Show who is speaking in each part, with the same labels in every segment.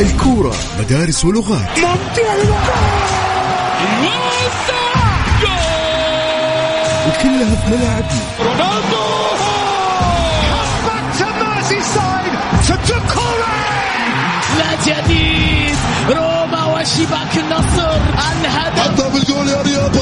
Speaker 1: الكورة. مدارس ولغات. وكلها في ملاعبنا
Speaker 2: رونالدو!
Speaker 3: لا جديد. وشباك النصر الهدف
Speaker 1: حطها بالجول يا رياض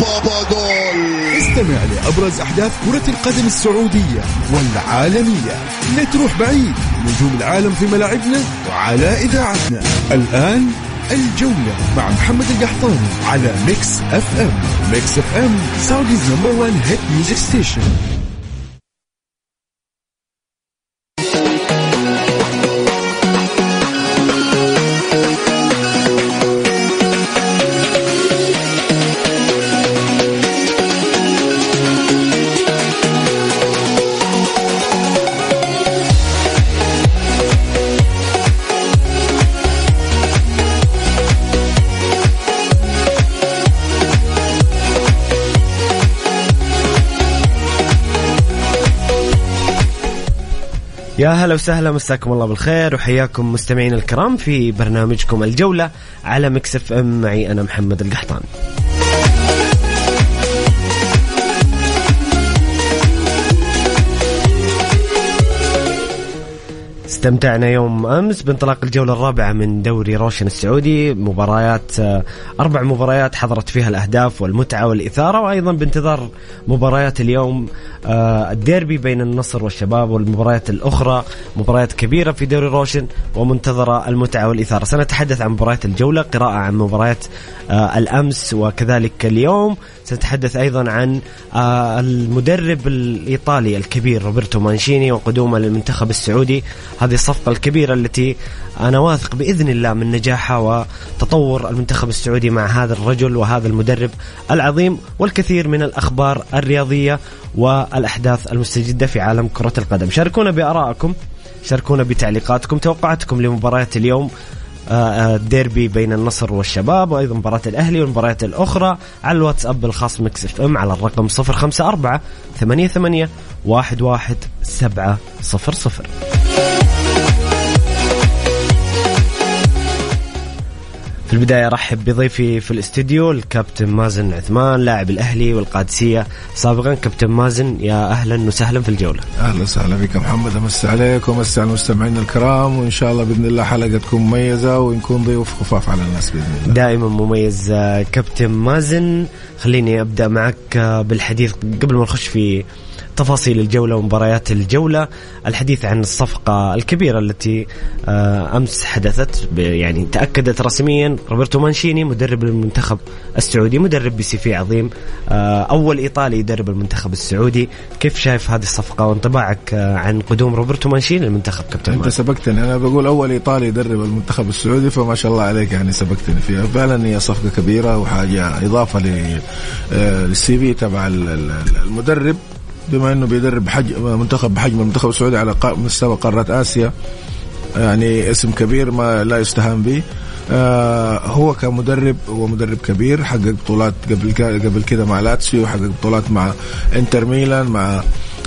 Speaker 1: بابا جول. استمع لأبرز أحداث كرة القدم السعودية والعالمية. لا تروح بعيد نجوم العالم في ملاعبنا وعلى إذاعتنا. الآن الجولة مع محمد القحطاني على Mix FM. Mix FM Saudi's number 1 hit
Speaker 4: music station. وسهلا مساكم الله بالخير وحياكم مستمعين الكرام في برنامجكم الجولة على Mix FM. معي أنا محمد القحطاني استمتعنا يوم أمس بانطلاق الجولة الرابعة من دوري روشن السعودي. مباريات آه، أربع مباريات حضرت فيها الأهداف والمتعة والإثارة وأيضا بانتظار مباريات اليوم آه، الديربي بين النصر والشباب والمباريات الأخرى مباريات كبيرة في دوري روشن ومنتظرة المتعة والإثارة. سنتحدث عن مباريات الجولة قراءة عن مباريات آه، الأمس وكذلك اليوم. سنتحدث أيضا عن المدرب الإيطالي الكبير روبرتو مانشيني وقدومه للمنتخب السعودي هذه الصفقة الكبيرة التي أنا واثق بإذن الله من نجاحها وتطور المنتخب السعودي مع هذا الرجل وهذا المدرب العظيم والكثير من الأخبار الرياضية والأحداث المستجدة في عالم كرة القدم. شاركونا بآرائكم شاركونا بتعليقاتكم توقعاتكم لمباريات اليوم آه، آه، الديربي بين النصر والشباب وأيضا مباراة الأهلي والمباريات الأخرى على الواتساب الخاص Mix FM على الرقم 054 88 11700 في البداية أرحب بضيفي في الاستديو الكابتن مازن عثمان لاعب الأهلي والقادسية. سابقا كابتن مازن يا أهلا وسهلا في الجولة.
Speaker 5: أهلا وسهلا بك محمد امسي عليك وامسي على المستمعين الكرام وإن شاء الله بإذن الله حلقه تكون مميزة ونكون ضيوف خفاف على الناس بإذن الله.
Speaker 4: دائما مميز آه، كابتن مازن. خليني أبدأ معك آه، بالحديث قبل ما نخش في تفاصيل الجولة ومباريات الجولة الحديث عن الصفقة الكبيرة التي آه، أمس حدثت يعني تأكدت رسميا روبرتو مانشيني مدرب المنتخب السعودي مدرب ب CV عظيم آه، أول إيطالي يدرب المنتخب السعودي. كيف شايف هذه الصفقة وانطباعك آه، عن قدوم روبرتو مانشيني للمنتخب كابتن مازن
Speaker 5: سبقتني. أنا بقول أول إيطالي يدرب المنتخب السعودي فما شاء الله عليك يعني سبقتني فيها. فعلا هي وحاجة إضافة ل- آه، لل CV تبع ال- ال- المدرب. بما إنه بيدرب حجم منتخب بحجم المنتخب السعودي على مستوى قاره آسيا يعني اسم كبير ما لا يستهان به. آه هو كمدرب هو مدرب كبير حقق بطولات قبل قبل كده مع لاتسيو حقق بطولات مع انتر ميلان مع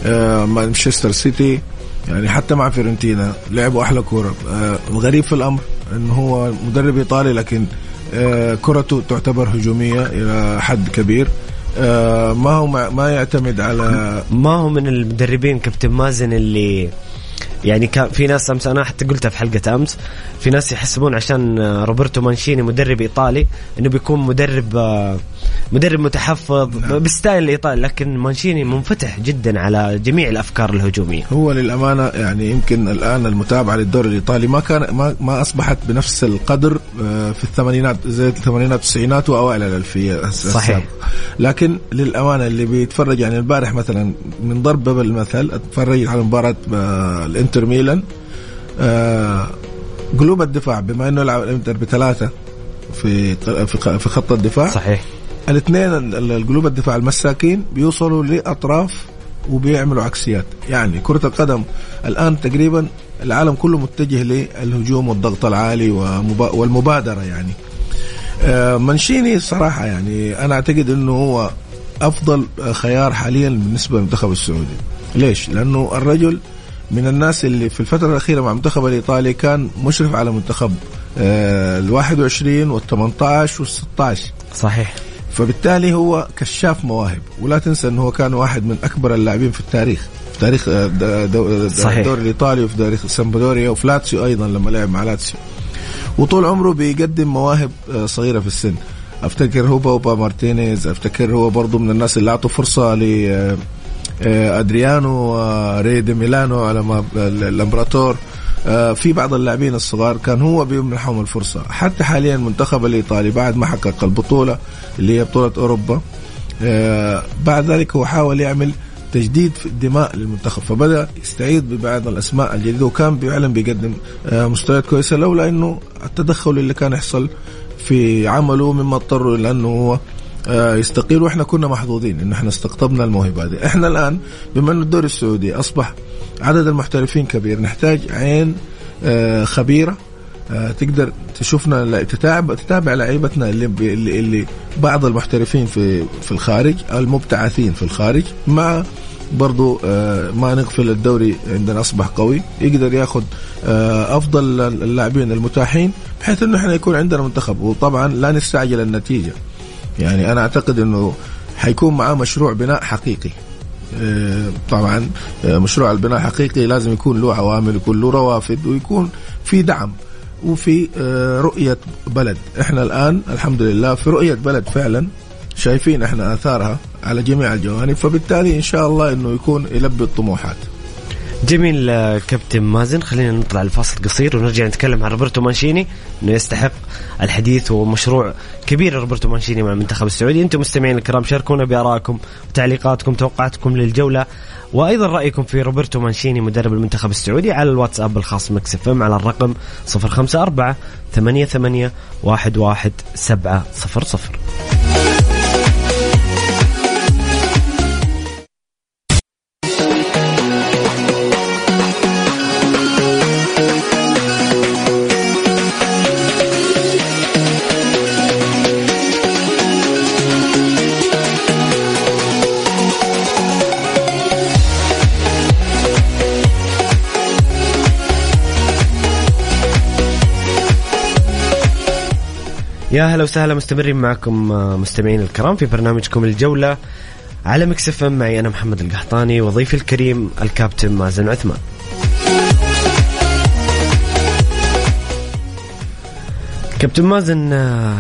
Speaker 5: آه مانشستر سيتي يعني حتى مع فيرنتينا. لعبوا أحلى كورة. آه الغريب في الأمر انه هو مدرب إيطالي لكن آه كرته تعتبر هجومية إلى حد كبير. آه ما هو ما يعتمد على
Speaker 4: ما هو من المدربين كابتن مازن اللي يعني كان في ناس أمس أنا حتى قلتها في حلقة أمس في ناس يحسبون عشان روبرتو مانشيني مدرب إيطالي إنه بيكون مدرب آه، مدرب متحفظ بال style الايطالي لكن مانشيني منفتح جدا على جميع الأفكار الهجومية.
Speaker 5: هو للأمانة يعني يمكن الآن المتابعة للدوري الإيطالي ما كان ما, ما أصبحت بنفس القدر آه، في الثمانينات زي الثمانينات والتسعينات وأوائل الألفية
Speaker 4: صحيح.
Speaker 5: لكن للأمانة اللي بيتفرج يعني البارح مثلا من ضرب بالمثل أتفرج على مباراة آه، الإنتر ميلان آه، قلوب الدفاع بما إنه يلعب الإنتر بثلاثة في في خط الدفاع.
Speaker 4: صحيح.
Speaker 5: الاثنين ال- ال- القلوب الدفاع المساكين بيوصلوا لأطراف وبيعملوا عكسيات. يعني كرة القدم الآن تقريبا العالم كله متجه للهجوم والضغط العالي والمبادرة يعني. آه، مانشيني صراحة يعني أنا أعتقد أنه هو أفضل خيار حاليا بالنسبة للمنتخب السعودي. ليش؟ لأنه الرجل من الناس اللي في الفترة الأخيرة مع المنتخب الإيطالي كان مشرف على منتخب ال 21 وال 18 وال 16
Speaker 4: صحيح.
Speaker 5: فبالتالي هو كشاف مواهب. ولا تنسى إنه هو كان واحد من أكبر اللاعبين في التاريخ. في تاريخ آه،. الدوري الإيطالي وفي تاريخ سامبدوريا وفي لاتسيو أيضا لما لعب مع لاتسيو. وطول عمره بيقدم مواهب آه، صغيرة في السن. أفتكر هو بوبا مارتينيز أفتكر هو برضه من الناس اللي أعطوا فرصة ل آه، آه، أدريانو آه، ريدي ميلانو على ما ال- الامبراطور آه، في بعض اللاعبين الصغار كان هو بيمنحهم الفرصة. حتى حاليا المنتخب الإيطالي بعد ما حقق البطولة اللي هي بطولة أوروبا آه، بعد ذلك هو حاول يعمل تجديد في الدماء للمنتخب فبدأ يستعيد ببعض الأسماء الجديده وكان فعلا بيقدم آه، مستويات كويسة لولا إنه التدخل اللي كان يحصل في عمله مما اضطر إلى أنه هو آه، يستقيل وإحنا كنا محظوظين إن إحنا استقطبنا الموهبة هذه إحنا الآن بما إنه الدوري السعودي أصبح عدد المحترفين كبير. نحتاج عين آه، خبيرة آه، تقدر تشوفنا تتابع تتابع لعيبتنا اللي, اللي اللي بعض المحترفين في في الخارج المبتعثين في الخارج. مع برضو آه، ما نغفل الدوري عندنا أصبح قوي. يقدر ياخذ أفضل اللاعبين المتاحين بحيث إنه إحنا يكون عندنا منتخب. وطبعا لا نستعجل النتيجة. يعني أنا أعتقد إنه حيكون معاه مشروع بناء حقيقي. طبعا آه، مشروع البناء الحقيقي لازم يكون له عوامل يكون له روافد ويكون في دعم وفي آه، رؤية بلد. إحنا الآن الحمد لله في رؤية بلد فعلا شايفين إحنا آثارها على جميع الجوانب فبالتالي إن شاء الله أنه يكون يلبي الطموحات.
Speaker 4: جميل آه، كابتن مازن خلينا نطلع لفاصل قصير ونرجع نتكلم عن روبرتو مانشيني إنه يستحق الحديث ومشروع كبير روبرتو مانشيني مع المنتخب السعودي. أنتم مستمعين الكرام شاركونا بآرائكم وتعليقاتكم توقعاتكم للجولة وأيضا رأيكم في روبرتو مانشيني مدرب المنتخب السعودي على الواتساب الخاص مكس إف إم على الرقم 054 88 11700 يا هلا وسهلا مستمرين معكم آه، مستمعين الكرام في برنامجكم الجولة على مكس اف ام معي أنا محمد القحطاني وضيفي الكريم الكابتن مازن عثمان. كابتن مازن آه،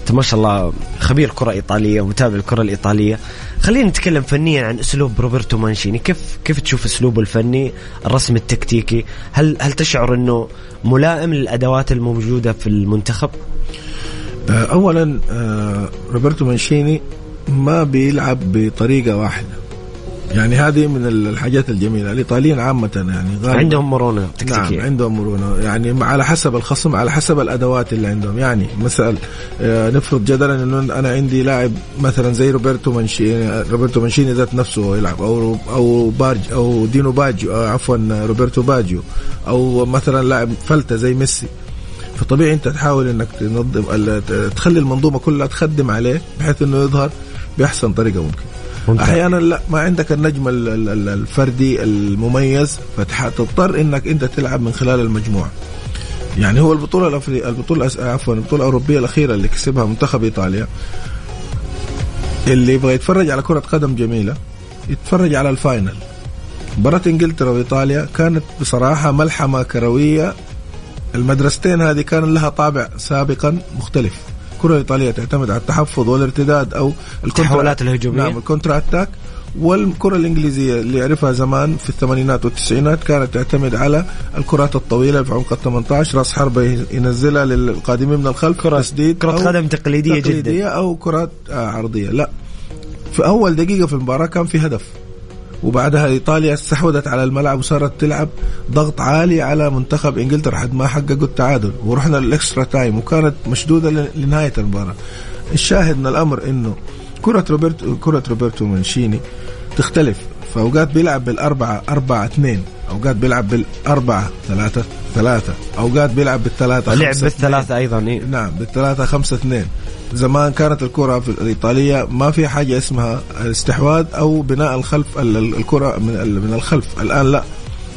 Speaker 4: أنت ما شاء الله خبير كرة إيطالية ومتابع الكرة الإيطالية. خلينا نتكلم فنيا عن أسلوب روبرتو مانشيني، كيف كيف تشوف أسلوبه الفني، الرسم التكتيكي، هل هل تشعر إنه ملائم للأدوات الموجودة في المنتخب؟
Speaker 5: آه، اولا آه، روبرتو مانشيني ما بيلعب بطريقة واحدة. يعني هذه من الحاجات الجميلة. الإيطاليين عامة يعني غالبا
Speaker 4: عندهم مرونة
Speaker 5: نعم
Speaker 4: تكتيكية
Speaker 5: عندهم مرونه يعني على حسب الخصم على حسب الأدوات اللي عندهم. يعني مثلا آه، نفرض جدلا إنه أنا عندي لاعب مثلا زي روبرتو مانشيني روبرتو مانشيني ذات نفسه يلعب. أو أو باجيو أو دينو باجيو عفوا روبرتو باجيو. أو مثلا لاعب فلتة زي ميسي. فطبيعي انت تحاول انك تنظم تخلي المنظومة كلها تخدم عليه بحيث انه يظهر بأحسن طريقة ممكن.
Speaker 4: ممتاز.
Speaker 5: أحيانا لا ما عندك النجم ال- ال- ال- الفردي المميز فتضطر انك انت تلعب من خلال المجموعة. يعني هو البطولة الافريقيه البطولة عفوا البطولة الأوروبية الأخيرة اللي كسبها منتخب إيطاليا اللي يبغى يتفرج على كرة قدم جميلة يتفرج على ال final. مباراة إنجلترا وإيطاليا كانت بصراحة ملحمة كروية المدرستين هذه كان لها طابع سابقا مختلف. الكرة الإيطالية تعتمد على التحفظ والارتداد ال counter-
Speaker 4: التحولات الهجومية.
Speaker 5: نعم ال counter attack. والكرة الإنجليزية اللي يعرفها زمان في الثمانينات والتسعينات كانت تعتمد على الكرات الطويلة في عمق ال 18 راس حربة ينزلها للقادمين من الخلف
Speaker 4: كرة-
Speaker 5: تسديد
Speaker 4: كرة قدم تقليدية جداً.
Speaker 5: تقليدية أو كرات آه، عرضية. لا. في أول دقيقة في المباراة كان في هدف. وبعدها إيطاليا استحوذت على الملعب وصارت تلعب ضغط عالي على منتخب إنجلترا لحد ما حققوا التعادل. ورحنا لل extra time وكانت مشدودة لنهاية المباراة. الشاهد من الأمر إنه كرة روبرتو كرة روبرتو مانشيني تختلف. فأوقات بيلعب بالاربعه أربعة اثنين. أوقات بيلعب بالأربعة ثلاثة ثلاثة أوقات بيلعب بالثلاثة
Speaker 4: لعب
Speaker 5: خمسة
Speaker 4: بالثلاثة أيضا إيه.
Speaker 5: نعم بالثلاثة خمسة اثنين. زمان كانت الكرة في الإيطالية ما في حاجة اسمها الاستحواذ أو بناء الخلف ال- ال- الكرة من من الخلف. الآن لا.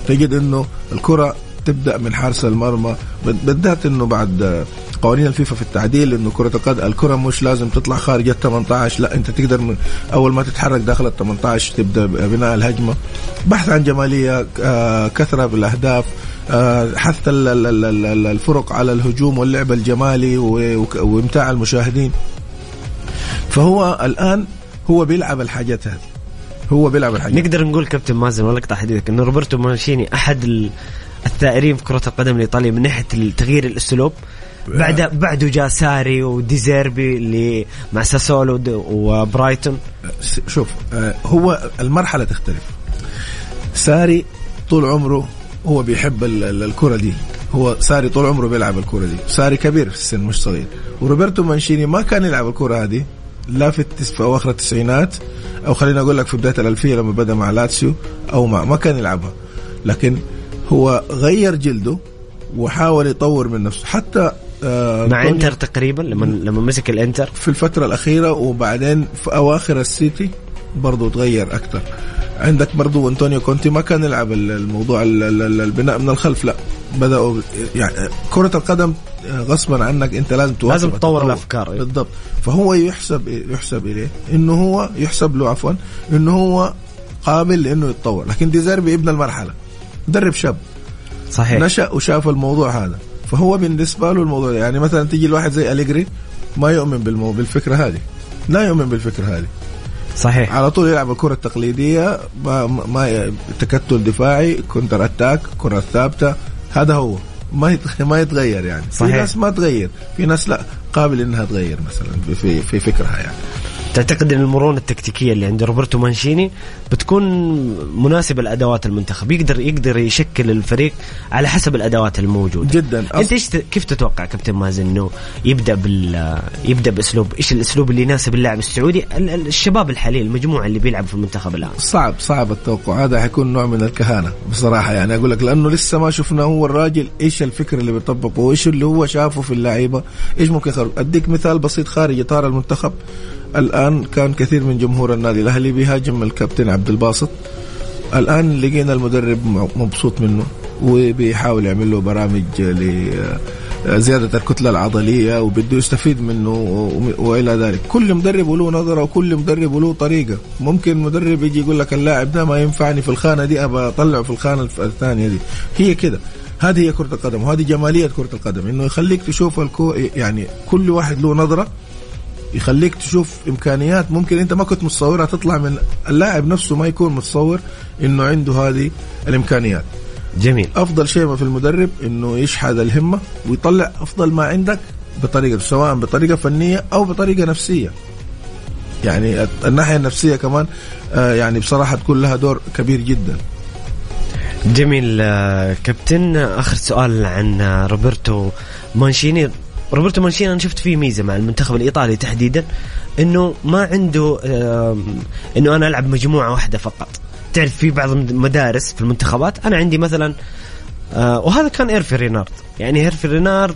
Speaker 5: تجد إنه الكرة تبدأ من حارس المرمى بالذات إنه بعد قوانين الفيفا في التعديل إنه كرة القدم الكرة مش لازم تطلع خارج ال 18 لا أنت تقدر من أول ما تتحرك داخل ال 18 تبدأ بناء الهجمة. بحث عن جمالية آه، كثرة بالأهداف آه، حث الفرق على الهجوم واللعب الجمالي وإمتاع المشاهدين. فهو الآن هو بيلعب الحاجات هذه. هو بيلعب الحاجات.
Speaker 4: نقدر نقول كابتن مازن ولا أقطع حديثك إنه روبرتو مانشيني أحد الثائرين في كرة القدم الإيطالية من ناحية تغيير الأسلوب. بعد بعده جاء ساري وديزيربي اللي مع ساسولو وبرايتون
Speaker 5: شوف آه، هو المرحلة تختلف. ساري طول عمره هو بيحب الكرة دي. هو ساري طول عمره بيلعب الكرة دي. ساري كبير في السن مش صغير. وروبرتو مانشيني ما كان يلعب الكرة هذه لا في, في أواخر التسعينات أو خلينا أقول لك في بداية الألفية لما بدأ مع لاتسيو أو ما ما كان يلعبها. لكن هو غير جلده وحاول يطور من نفسه. حتى
Speaker 4: مع انتر تقريبا لما لما مسك الانتر
Speaker 5: في الفترة الأخيرة وبعدين في أواخر السيتي برضه تغير أكثر عندك برضو أنطونيو كونتي ما كان يلعب الموضوع البناء من الخلف لا. بدأوا يعني كرة القدم غصبا عنك أنت لازم
Speaker 4: لازم تطور الأفكار
Speaker 5: بالضبط. فهو يحسب يحسب إليه. إنه هو يحسب له عفوا إنه هو قابل لإنه يتطور. لكن ديزيربي ابن المرحلة. مدرب شاب.
Speaker 4: صحيح.
Speaker 5: نشأ وشاف الموضوع هذا. فهو بالنسبة له الموضوع يعني مثلا تيجي الواحد زي أليجري ما يؤمن بالمو... بالفكرة هذه. لا يؤمن بالفكرة هذه.
Speaker 4: صحيح.
Speaker 5: على طول يلعب الكرة التقليدية ما, ما تكتل دفاعي counter attack كرة ثابتة. هذا هو. ما ما يتغير يعني. صحيح. في ناس ما تغير. في ناس لا قابل إنها تغير مثلا في في فكرها يعني.
Speaker 4: تعتقد إن المرونة التكتيكية اللي عند روبرتو مانشيني بتكون مناسبة لأدوات المنتخب. يقدر يقدر يشكل الفريق على حسب الأدوات الموجودة.
Speaker 5: جدا.
Speaker 4: أنت إيش كيف تتوقع كابتن مازن إنه يبدأ بال يبدأ باسلوب إيش الأسلوب اللي يناسب اللاعب السعودي؟ الشباب الحالي المجموعة اللي بيلعب في المنتخب الآن.
Speaker 5: صعب صعب التوقع. هذا حيكون نوع من الكهانة بصراحة يعني. أقول لك لأنه لسه ما شفنا هو الراجل إيش الفكر اللي بيطبقه وايش اللي هو شافه في اللعيبة إيش ممكن يخرج. أديك مثال بسيط خارج إطار المنتخب. الآن كان كثير من جمهور النادي الأهلي بيهاجم الكابتن عبد الباسط. الآن لقينا المدرب مبسوط منه وبيحاول يعمل له برامج لزياده الكتلة العضلية وبده يستفيد منه وإلى ذلك. كل مدرب له نظرة وكل مدرب له طريقة. ممكن مدرب يجي يقول لك اللاعب ده ما ينفعني في الخانة دي أبى أطلعه في الخانة الثانية دي. هي كده. هذه هي كرة القدم وهذه جمالية كرة القدم إنه يخليك تشوف الكو يعني كل واحد له نظرة يخليك تشوف إمكانيات ممكن أنت ما كنت متصورها تطلع من اللاعب نفسه ما يكون متصور إنه عنده هذه الإمكانيات.
Speaker 4: جميل.
Speaker 5: أفضل شيء في المدرب إنه يشحذ الهمة ويطلع أفضل ما عندك بطريقة سواء بطريقة فنية أو بطريقة نفسية. يعني الناحية النفسية كمان آه، يعني بصراحة تكون لها دور كبير جدا.
Speaker 4: جميل آه، كابتن. آخر سؤال عن روبرتو مانشيني. روبرتو مانشيني أنا شفت فيه ميزة مع المنتخب الإيطالي تحديدا إنه ما عنده إنه أنا ألعب مجموعة واحدة فقط. تعرف في بعض المدارس في المنتخبات أنا عندي مثلا آه، وهذا كان هيرفي رينارد. يعني هيرفي رينارد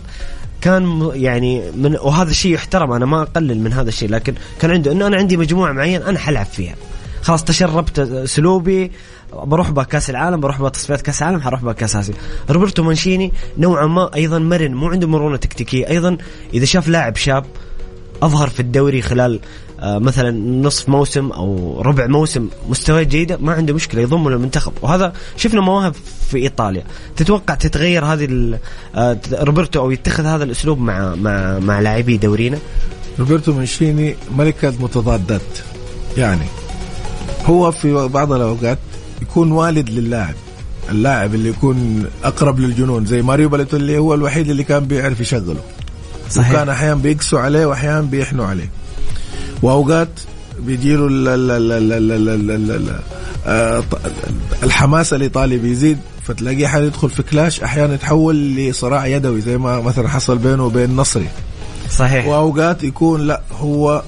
Speaker 4: كان يعني من وهذا الشيء يحترم أنا ما أقلل من هذا الشيء لكن كان عنده إنه أنا عندي مجموعة معينة أنا حلعب فيها. خلاص تشربت اسلوبي بروح بها كاس العالم بروح بها تصفيات كاس العالم حروح بها كاس آسيا. روبرتو مانشيني نوعا ما أيضا مرن مو عنده مرونة تكتيكية. أيضا إذا شاف لاعب شاب أظهر في الدوري خلال آه، مثلا نصف موسم أو ربع موسم مستويات جيدة ما عنده مشكلة يضمه للمنتخب وهذا شفنا مواهب في إيطاليا. تتوقع تتغير هذه آه، روبرتو أو يتخذ هذا الأسلوب مع مع مع لاعبي دورينا؟
Speaker 5: روبرتو مانشيني ملكة المتضادات يعني هو في بعض الاوقات يكون والد للاعب اللاعب اللي يكون اقرب للجنون زي ماريو بالوتيلي هو الوحيد اللي كان بيعرف يشغله صحيح وكان أحيانا بيقسوا عليه واحيانا بيحنوا عليه واوقات بيجيله الحماس الايطالي بيزيد فتلاقيه حال يدخل في كلاش أحيانا يتحول لصراع يدوي زي ما مثلا حصل بينه وبين نصري
Speaker 4: صحيح
Speaker 5: واوقات يكون لا هو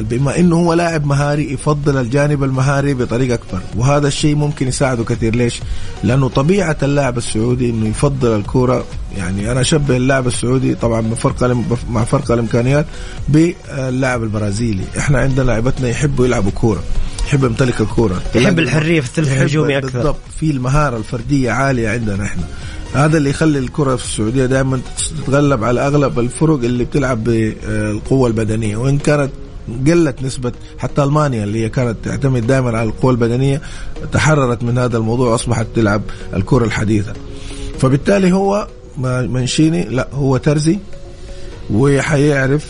Speaker 5: بما إنه هو لاعب مهاري يفضل الجانب المهاري بطريقه أكبر. وهذا الشيء ممكن يساعده كثير. ليش؟ لأنه طبيعة اللاعب السعودي إنه يفضل الكورة. يعني أنا أشبه اللاعب السعودي طبعا بفرق مع فرق الإمكانيات باللاعب البرازيلي، إحنا عندنا لعبتنا يحبوا يلعبوا كورة يحب يمتلك الكورة.
Speaker 4: يحب الحرية في الثلث الهجومي أكثر.
Speaker 5: بالضبط في المهارة الفردية عالية عندنا إحنا. هذا اللي يخلي الكرة في السعودية دائما تتغلب على أغلب الفرق اللي بتلعب بالقوة البدنية. وإن كانت قلت نسبة حتى ألمانيا اللي هي كانت تعتمد دائما على القوة البدنية تحررت من هذا الموضوع وأصبحت تلعب الكرة الحديثة. فبالتالي هو منشيني لا هو ترزي وحيعرف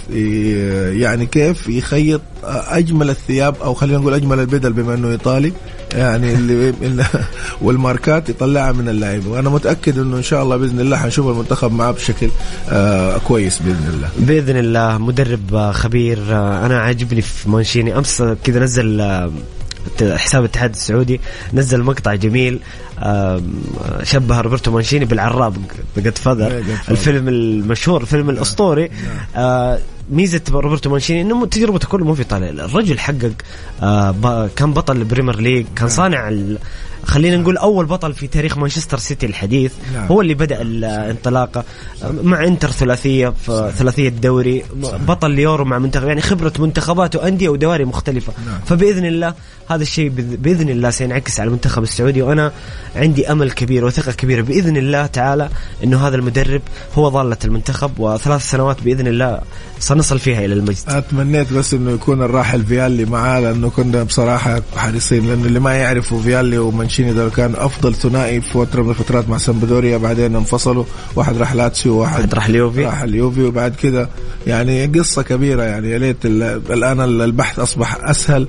Speaker 5: يعني كيف يخيط أجمل الثياب أو خلينا نقول أجمل البدل بما إنه إيطالي. يعني اللي والماركات يطلعها من اللعيبة. وأنا متأكد إنه إن شاء الله بإذن الله حنشوف المنتخب معاه بشكل آه كويس بإذن الله.
Speaker 4: بإذن الله مدرب خبير آه أنا عاجبني في مانشيني. أمس كذا نزل آه حساب الاتحاد السعودي نزل مقطع جميل شبه روبرتو مانشيني بالعراب Godfather الفيلم المشهور الفيلم الأسطوري نعم. ميزة روبرتو مانشيني إنه تجربته كله مو في إيطاليا الرجل حقق كان بطل Premier League كان نعم. صانع خلينا نقول أول بطل في تاريخ مانشستر سيتي الحديث نعم. هو اللي بدأ الانطلاقه مع إنتر ثلاثية في ثلاثية الدوري بطل اليورو مع منتخب يعني خبرة منتخبات وأندية ودواري مختلفة. نعم. فبإذن الله هذا الشيء بإذن الله سينعكس على المنتخب السعودي وأنا عندي أمل كبير وثقة كبيرة بإذن الله تعالى إنه هذا المدرب هو ضاله المنتخب وثلاث سنوات بإذن الله سنصل فيها إلى المجد.
Speaker 5: أتمنيت بس إنه يكون الراحل فيالي معاه لأنه كنا بصراحة حريصين لأنه اللي ما يعرفوا فيالي ومانشيني ده كان أفضل ثنائي في فتره من الفترات مع سامبدوريا بعدين انفصلوا. واحد راح لاتسيو وواحد
Speaker 4: راح اليوفي
Speaker 5: راح اليوفي وبعد كده يعني قصة كبيرة يعني يا ليت الآن البحث أصبح أسهل.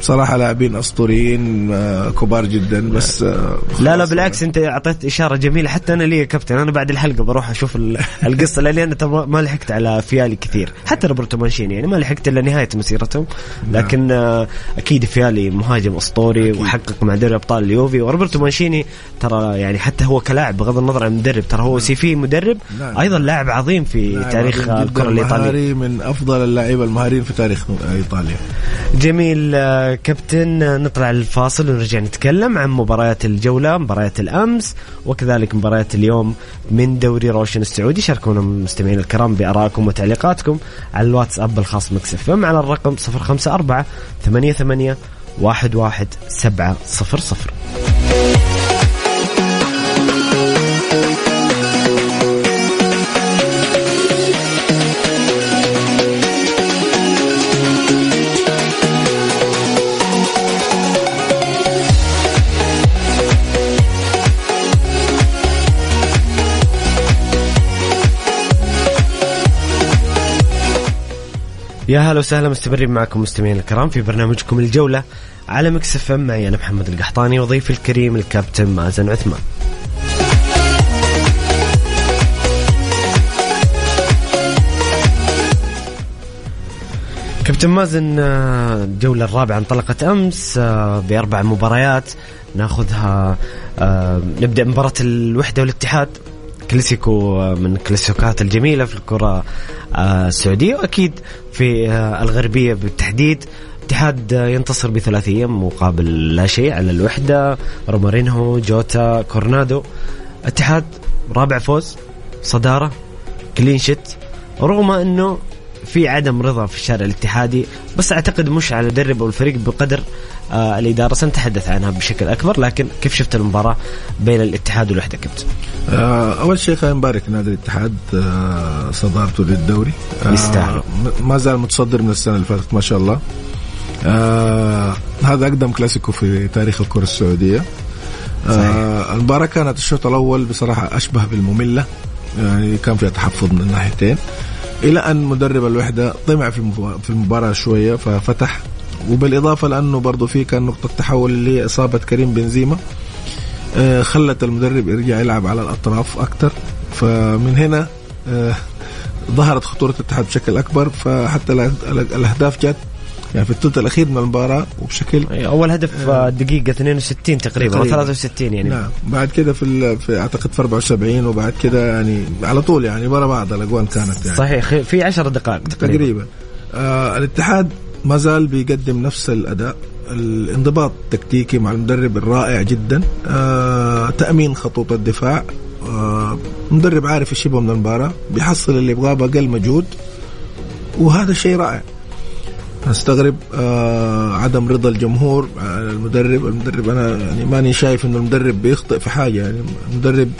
Speaker 5: بصراحة لاعبين أسطوريين آه، كبار جدا بس آه،
Speaker 4: لا لا بالعكس أنت أعطيت إشارة جميلة. حتى أنا لي كابتن أنا بعد الحلقة بروح أشوف القصة لأني أنا ما لحقت على فيالي كثير. حتى روبرتو مانشيني يعني ما لحقت إلا نهاية مسيرتهم نعم. لكن آه، أكيد فيالي مهاجم أسطوري وحقق مع دوري أبطال اليوفي. وروبرتو مانشيني ترى يعني حتى هو كلاعب بغض النظر عن المدرب ترى هو نعم. سيفي مدرب. نعم. أيضا لاعب عظيم في تاريخ الكرة الإيطالية.
Speaker 5: من أفضل اللعيبة المهارين في تاريخ إيطاليا.
Speaker 4: جميل كابتن نطلع الفاصل ونرجع نتكلم عن مباريات الجولة مباريات الأمس وكذلك مباريات اليوم من دوري روشن السعودي. شاركونا مستمعين الكرام بآرائكم وتعليقاتكم على الواتساب الخاص مكسف على الرقم 054 88 11 700 يا هلا وسهلا مستمرين معكم مستمعين الكرام في برنامجكم الجولة على ميكس إف إم. معي أنا محمد القحطاني وضيفي الكريم الكابتن مازن عثمان. كابتن مازن آه، الجولة الرابعة انطلقت أمس آه، بأربع مباريات ناخذها آه، نبدأ مباراة الوحدة والاتحاد. كلاسيكو من الكلاسيكوات الجميلة في الكرة آه، السعودية وأكيد في آه، الغربية بالتحديد. اتحاد ينتصر بثلاثية مقابل لا شيء على الوحدة. رومارينهو جوتا كورنادو. اتحاد رابع فوز صدارة كلين شيت. رغم إنه في عدم رضا في الشارع الاتحادي بس أعتقد مش على المدرب أو الفريق بقدر آه الإدارة سنتحدث عنها بشكل أكبر لكن كيف شفت المباراة بين الاتحاد والوحدة كابتن؟
Speaker 5: آه أول شيء خلينا نبارك نادي الاتحاد آه صدارته للدوري.
Speaker 4: يستاهل.
Speaker 5: ما زال متصدر من السنة اللي فاتت ما شاء الله. هذا أقدم كلاسيكو في تاريخ الكرة السعودية. آه المباراة كانت الشوط الأول بصراحة أشبه بالمملة يعني كان فيها تحفظ من الناحيتين. إلى أن مدرب الوحدة طمع في المباراة شوية ففتح وبالإضافة لأنه برضه في كان نقطة تحول لإصابة كريم بنزيما آه، خلت المدرب يرجع يلعب على الأطراف أكثر فمن هنا آه، ظهرت خطورة الاتحاد بشكل أكبر. فحتى الأهداف جت يعني في الثلث الأخير من المباراة وبشكل
Speaker 4: أول هدف آه دقيقة 62 تقريبا أو 63 يعني.
Speaker 5: نعم. بعد كده في, في أعتقد في 74 وبعد كده يعني على طول يعني ورا بعض الأجوان كانت يعني.
Speaker 4: صحيح في 10 دقائق
Speaker 5: تقريبا, تقريبا. آه الاتحاد ما زال بيقدم نفس الأداء. الانضباط التكتيكي مع المدرب الرائع جدا. آه تأمين خطوط الدفاع. آه مدرب عارف إيش يبغى من المباراة. بيحصل اللي يبغاه بأقل مجهود. وهذا شيء رائع. أستغرب آه عدم رضا الجمهور. على المدرب المدرب أنا يعني ماني شايف إنه المدرب بيخطئ في حاجة. يعني المدرب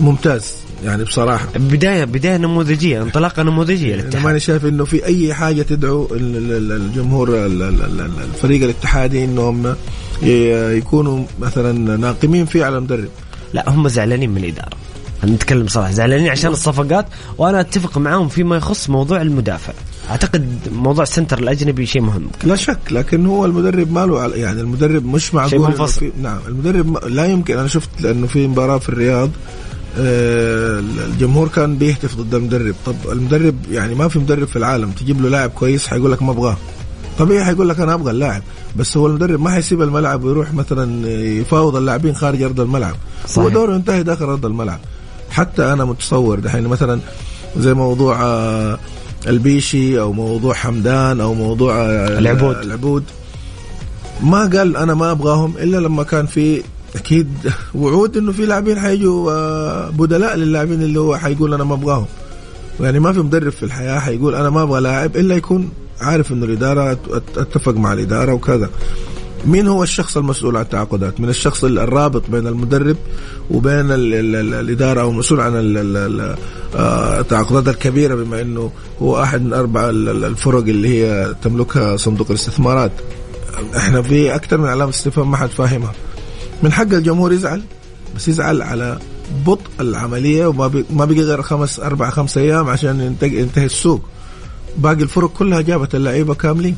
Speaker 5: ممتاز. يعني بصراحة.
Speaker 4: بدايه بداية نموذجية انطلاقة نموذجية
Speaker 5: للاتحاد. أنا ماني شايف إنه في أي حاجة تدعو الجمهور الفريق الاتحادي إنهم يكونوا مثلا ناقمين فيه على المدرب.
Speaker 4: لا هم زعلانين من الإدارة. نتكلم صراحة. زعلانين عشان الصفقات وأنا أتفق معاهم فيما يخص موضوع المدافع. أعتقد موضوع السنتر الأجنبي شيء مهم.
Speaker 5: لا شك لكن هو المدرب ما له يعني المدرب مش معقول
Speaker 4: شيء منفصل.
Speaker 5: نعم المدرب لا يمكن. أنا شفت لأنه في مباراة في الرياض الجمهور كان بيهتف ضد المدرب. طب المدرب يعني ما في مدرب في العالم تجيب له لاعب كويس حيقول لك ما أبغاه. طبيعي حيقول لك أنا أبغى اللاعب بس هو المدرب ما حيسيب الملعب ويروح مثلا يفاوض اللاعبين خارج أرض الملعب. صحيح. هو دوره ينتهي داخل أرض الملعب. حتى أنا متصور دحين مثلا زي موضوع آه، البيشي أو موضوع حمدان أو موضوع
Speaker 4: آه، العبود.
Speaker 5: العبود. ما قال أنا ما أبغاهم إلا لما كان في أكيد وعود إنه في لاعبين حيجوا آه، بدلاء للاعبين اللي هو حيقول أنا ما أبغاهم. يعني ما في مدرب في الحياة حيقول أنا ما أبغى لاعب إلا يكون عارف إنه الإدارة أتفق مع الإدارة وكذا. مين هو الشخص المسؤول عن التعاقدات من الشخص الرابط بين المدرب وبين ال ال ال الإدارة أو مسؤول عن آه، التعاقدات الكبيرة بما أنه هو أحد من أربع الفرق اللي هي تملكها صندوق الاستثمارات. إحنا في أكثر من علامة استفهام ما حد فاهمها. من حق الجمهور يزعل بس يزعل على بطء العملية وما ما بقي غير خمس أربع خمس أيام عشان ينتهي السوق. باقي الفرق كلها جابت اللعيبة كاملين.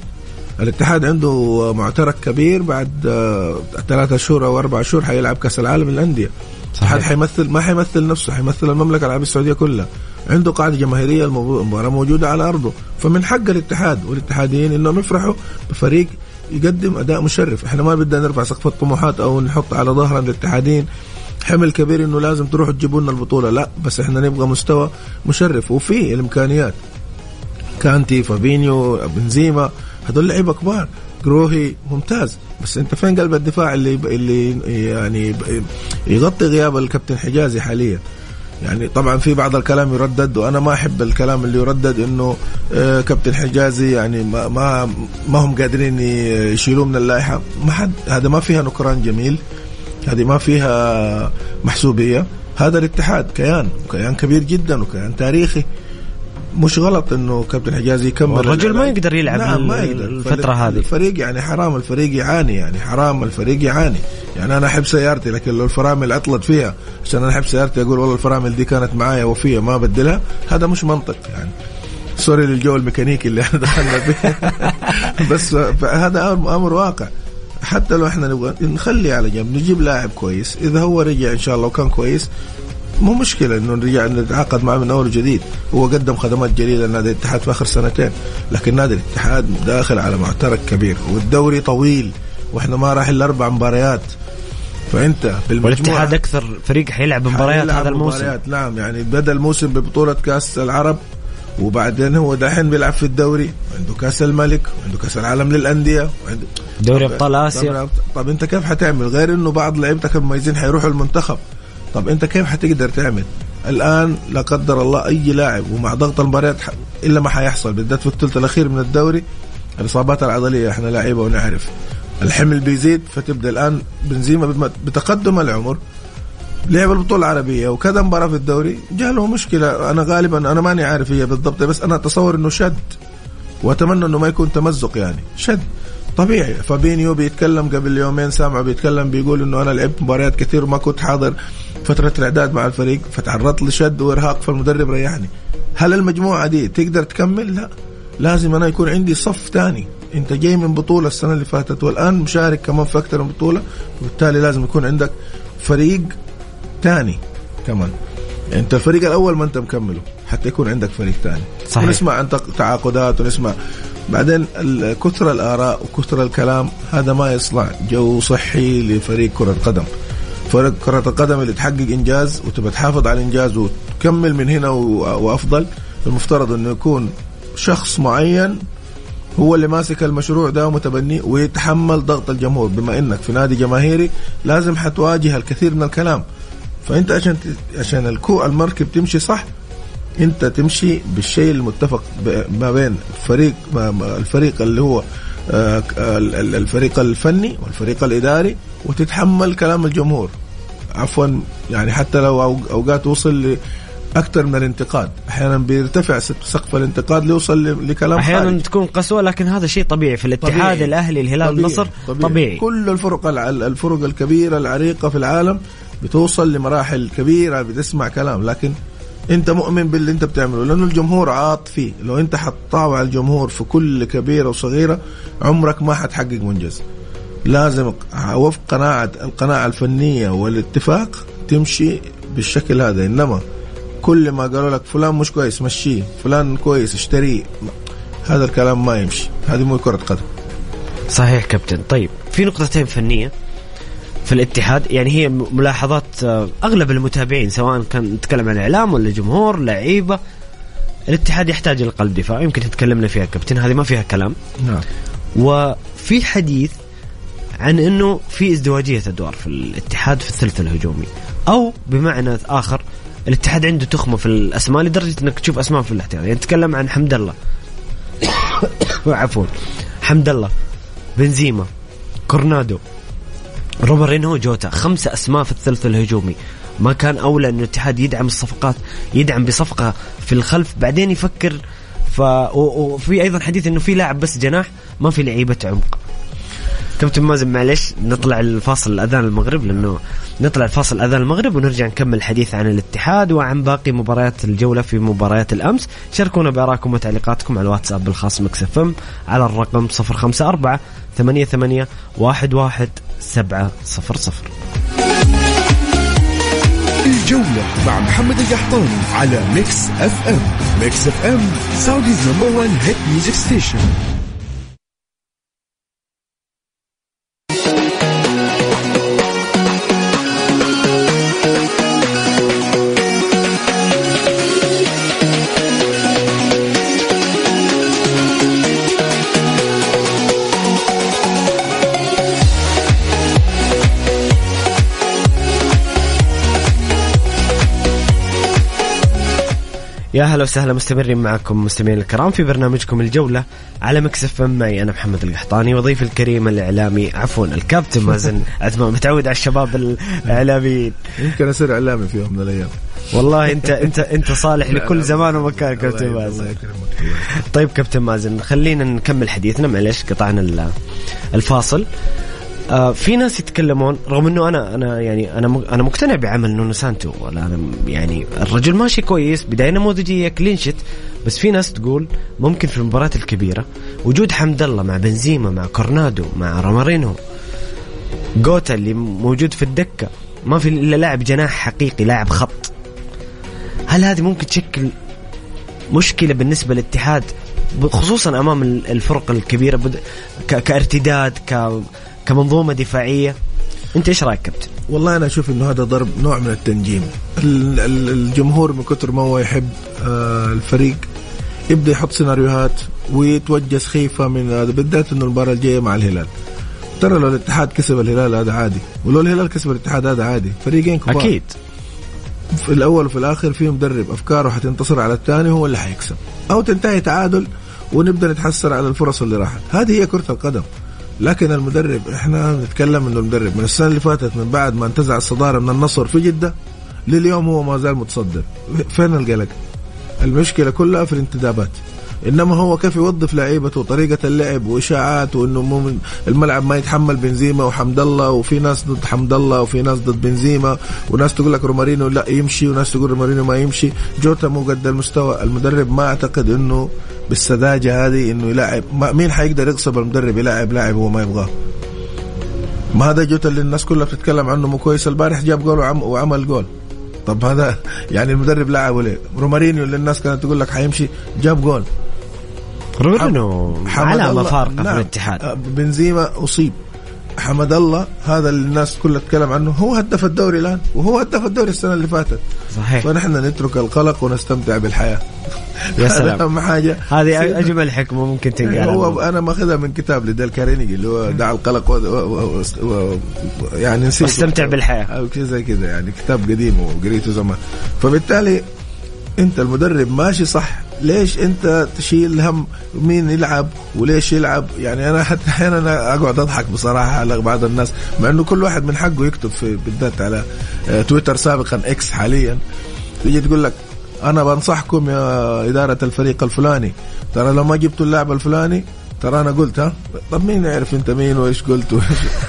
Speaker 5: الاتحاد عنده معترك كبير بعد آه، ثلاثة شهور أو أربع شهور حيلعب كأس العالم للأندية. الاتحاد حيمثل ما حيمثل نفسه حيمثل المملكة العربية السعودية كلها. عنده قاعدة جماهيرية المباراة موجودة على أرضه. فمن حق الاتحاد والاتحاديين إنهم يفرحوا بفريق يقدم أداء مشرف. إحنا ما بدنا نرفع سقف الطموحات أو نحط على ظهرنا الاتحادين. حمل كبير إنه لازم تروحوا تجيبوا لنا البطولة. لا بس إحنا نبغى مستوى مشرف. وفي الإمكانيات. كانتي فابينيو بنزيما هذول لعيبة كبار. كروهي ممتاز. بس أنت فين قلب الدفاع اللي اللي يعني يغطي غياب الكابتن حجازي حاليا؟ يعني طبعا في بعض الكلام يردد وأنا ما أحب الكلام اللي يردد إنه آه، كابتن حجازي يعني ما ما, ما هم قادرين يشيلوه من اللائحة. ما حد هذا ما فيها نكران جميل هذه ما فيها محسوبية. هذا الاتحاد كيان كيان كبير جدا وكيان تاريخي. مش غلط إنه كابتن حجازي يكمل
Speaker 4: الرجل ما يقدر يلعب نعم ما يقدر. الفترة هذه.
Speaker 5: الفريق يعني حرام الفريق يعاني يعني حرام الفريق يعاني. يعني أنا أحب سيارتي لكن لو الفرامل عطلت فيها عشان أنا أحب سيارتي أقول والله الفرامل دي كانت معايا وفية ما بدلها هذا مش منطق يعني. سوري للجو الميكانيكي اللي إحنا دخلنا فيه. بس هذا أمر واقع. حتى لو إحنا نبغى نخلي على جنب نجيب لاعب كويس. إذا هو رجع إن شاء الله وكان كويس مو مشكلة إنه نرجع نتعاقد معه من أول وجديد، هو قدم خدمات جليلة لنادي الاتحاد في آخر سنتين، لكن نادي الاتحاد داخل على معترك كبير والدوري طويل وإحنا ما راح إلا أربع مباريات. فأنت
Speaker 4: بالمجموعة والاتحاد أكثر فريق حيلعب مباريات هذا الموسم. مباريات
Speaker 5: نعم يعني بدأ الموسم ببطولة كأس العرب وبعدين هو دحين بيلعب في الدوري عنده كأس الملك وعنده كأس العالم للأندية وعنده
Speaker 4: دوري أبطال آسيا.
Speaker 5: طب أنت كيف حتعمل؟ غير إنه بعض لعيبتك المميزين حيروحوا المنتخب. طب انت كيف حتقدر تعمل؟ الآن لا قدر الله أي لاعب ومع ضغط المباريات إلا ما حيحصل بالذات في الثلث الأخير من الدوري الإصابات العضلية إحنا لعيبه ونعرف. الحمل بيزيد فتبدأ الآن بنزيما بتقدم العمر لعب البطولة العربية وكذا مباراة في الدوري جاء له مشكلة. أنا غالبا أنا ماني عارف هي بالضبط بس أنا أتصور إنه شد وأتمنى إنه ما يكون تمزق يعني. شد. طبيعي. فابينيو بيتكلم قبل يومين سامعه بيتكلم بيقول إنه أنا لعبت مباريات كثير وما كنت حاضر فترة الإعداد مع الفريق فتعرضت لشد وإرهاق فالمدرب ريحني. هل المجموعة دي تقدر تكمل؟ لا. لازم أنا يكون عندي صف ثاني أنت جاي من بطولة السنة اللي فاتت والآن مشارك كمان في أكثر من بطولة وبالتالي لازم يكون عندك فريق ثاني كمان. أنت الفريق الأول ما أنت مكمله حتى يكون عندك فريق ثاني صحيح. ونسمع عن تعاقدات ونسمع بعدين كثر الآراء وكثر الكلام هذا ما يصنع جو صحي لفريق كرة قدم فريق كرة القدم اللي تحقق إنجاز وتبى تحافظ على الانجاز وتكمل من هنا وأفضل المفترض إنه يكون شخص معين هو اللي ماسك المشروع ده ومتبنيه ويتحمل ضغط الجمهور. بما إنك في نادي جماهيري لازم حتواجه الكثير من الكلام. فأنت عشان عشان الكو المركب تمشي صح انت تمشي بالشيء المتفق ما بين فريق الفريق اللي هو آه، الفريق الفني والفريق الإداري وتتحمل كلام الجمهور عفوا يعني حتى لو أوقات وصل أكثر من الانتقاد أحيانا بيرتفع سقف الانتقاد ليوصل لكلام
Speaker 4: أحيانا خارج. تكون قسوة لكن هذا شيء طبيعي في الاتحاد طبيعي. الأهلي الهلال طبيعي. النصر طبيعي. طبيعي
Speaker 5: كل الفرق الفرق الكبيرة العريقة في العالم بتوصل لمراحل كبيرة بتسمع كلام لكن انت مؤمن باللي انت بتعمله لأنه الجمهور عاطفي لو انت حتطاوع الجمهور في كل كبيرة وصغيرة عمرك ما حتحقق منجز. لازم وفق قناعه القناعة الفنية والاتفاق تمشي بالشكل هذا. إنما كل ما قالوا لك فلان مش كويس مشيه. فلان كويس اشتريه هذا الكلام ما يمشي. هذه مو كرة قدم.
Speaker 4: صحيح كابتن. طيب في نقطتين فنية. في الاتحاد يعني هي ملاحظات آه، أغلب المتابعين سواء كان نتكلم عن إعلام ولا جمهور لعيبة الاتحاد يحتاج لقلب دفاع. يمكن تكلمنا فيها كابتن هذه ما فيها كلام.
Speaker 5: نعم.
Speaker 4: وفي حديث عن إنه في ازدواجية أدوار في الاتحاد في الثلث الهجومي. أو بمعنى آخر الاتحاد عنده تخمة في الأسماء لدرجة إنك تشوف أسماء في الاحتياط يعني نتكلم عن حمد الله. عفوا. حمد الله بنزيما كورنادو. روبرينو جوتا خمسة أسماء في الثلث الهجومي. ما كان أولى أن الاتحاد يدعم الصفقات يدعم بصفقة في الخلف بعدين يفكر ف... وفي أيضا حديث أنه في لاعب بس جناح ما في لعيبة عمق. كابتن مازن معلش نطلع الفاصل الأذان المغرب لأنه نطلع الفاصل اذان المغرب ونرجع نكمل الحديث عن الاتحاد وعن باقي مباريات الجولة في مباريات الأمس. شاركونا بارائكم وتعليقاتكم على الواتساب الخاص إم على الرقم 054 88 11 700
Speaker 1: الجولة مع محمد القحطاني على ميكس إف إم. ميكس إف إم Saudi's number 1 hit music station.
Speaker 4: يا هلا وسهلا مستمرين معكم مستمعين الكرام في برنامجكم الجولة على مكسف معي أنا محمد القحطاني وضيف الكريم الإعلامي عفوا الكابتن مازن. عثمان متعود على الشباب الإعلاميين.
Speaker 5: يمكن أصير إعلامي في يوم من الأيام.
Speaker 4: والله انت انت أنت صالح لكل زمان ومكان كابتن مازن. طيب كابتن مازن خلينا نكمل حديثنا. معلش قطعنا الفاصل. آه في ناس يتكلمون رغم إنه أنا أنا يعني أنا أنا مقتنع بعمل نونو سانتو أنا يعني الرجل ماشي كويس بداية نموذجية كلينشت بس في ناس تقول ممكن في المباريات الكبيرة وجود حمد الله مع بنزيما مع كورنادو مع رامارينو جوتا اللي موجود في الدكة ما في إلا لاعب جناح حقيقي لاعب خط. هل هذه ممكن تشكل مشكلة بالنسبة للاتحاد خصوصا أمام الفرق الكبيرة كارتداد ك كمنظومة دفاعية أنت إيش رأيك كابتن؟
Speaker 5: والله أنا أشوف إنه هذا ضرب نوع من التنجيم. الجمهور من كثر ما هو يحب آه، الفريق يبدأ يحط سيناريوهات ويتوجه سخيفة من هذا بالذات إنه المباراة الجاية مع الهلال. ترى لو الاتحاد كسب الهلال هذا عادي ولو الهلال كسب الاتحاد هذا عادي فريقين كبار.
Speaker 4: أكيد.
Speaker 5: في الأول وفي الآخر في مدرب أفكاره حتنتصر على الثاني هو اللي حيكسب. أو تنتهي تعادل ونبدأ نتحسر على الفرص اللي راحت. هذه هي كرة القدم. لكن المدرب إحنا نتكلم إنه المدرب من السنة اللي فاتت من بعد ما انتزع الصدارة من النصر في جدة لليوم هو ما زال متصدر. فين القلق؟ المشكلة كلها في الانتدابات. إنما هو كيف يوظف لعيبته وطريقة اللعب وإشاعات وإنه مو الملعب ما يتحمل بنزيما وحمد الله وفي ناس ضد حمد الله وفي ناس ضد بنزيما وناس تقول لك رومارينو لا يمشي وناس تقول رومارينو ما يمشي. جوتا مو قد المستوى. المدرب ما أعتقد إنه بالسذاجة هذه إنه يلاعب مين حيقدر يغصب المدرب يلاعب لاعب هو ما يبغاه. ما هذا جوتا اللي الناس كلها بتتكلم عنه مو كويس. البارح جاب جول وعمل جول. طب هذا يعني المدرب لعبه ليه؟ رومارينيو اللي الناس كانت تقول لك حيمشي جاب جول.
Speaker 4: رومارينيو علامه فارقه نعم. في الاتحاد.
Speaker 5: آه، بنزيما أصيب. حمد الله هذا اللي الناس كلها تتكلم عنه هو هداف الدوري الآن وهو هداف الدوري السنة اللي فاتت.
Speaker 4: صحيح.
Speaker 5: فنحن نترك القلق ونستمتع بالحياة.
Speaker 4: يا سلام.
Speaker 5: أهم حاجة.
Speaker 4: هذه أجمل حكمة ممكن تنقال
Speaker 5: هو أنا ماخذها من كتاب لديل كارينيجي اللي هو دع القلق و... و... و... يعني نسيت.
Speaker 4: واستمتع
Speaker 5: بالحياة. أو زي كذا يعني كتاب قديم وقريته زمان. فبالتالي انت المدرب ماشي صح ليش انت تشيل هم مين يلعب وليش يلعب؟ يعني أنا حتى أحيانا أقعد أضحك بصراحة على بعض الناس مع إنه كل واحد من حقه يكتب في بالذات على آه، تويتر سابقا إكس حاليا. تيجي تقول لك أنا بنصحكم يا إدارة الفريق الفلاني ترى لو ما جبتوا اللاعب الفلاني ترى أنا قلت ها؟ طب مين يعرف أنت مين وإيش قلت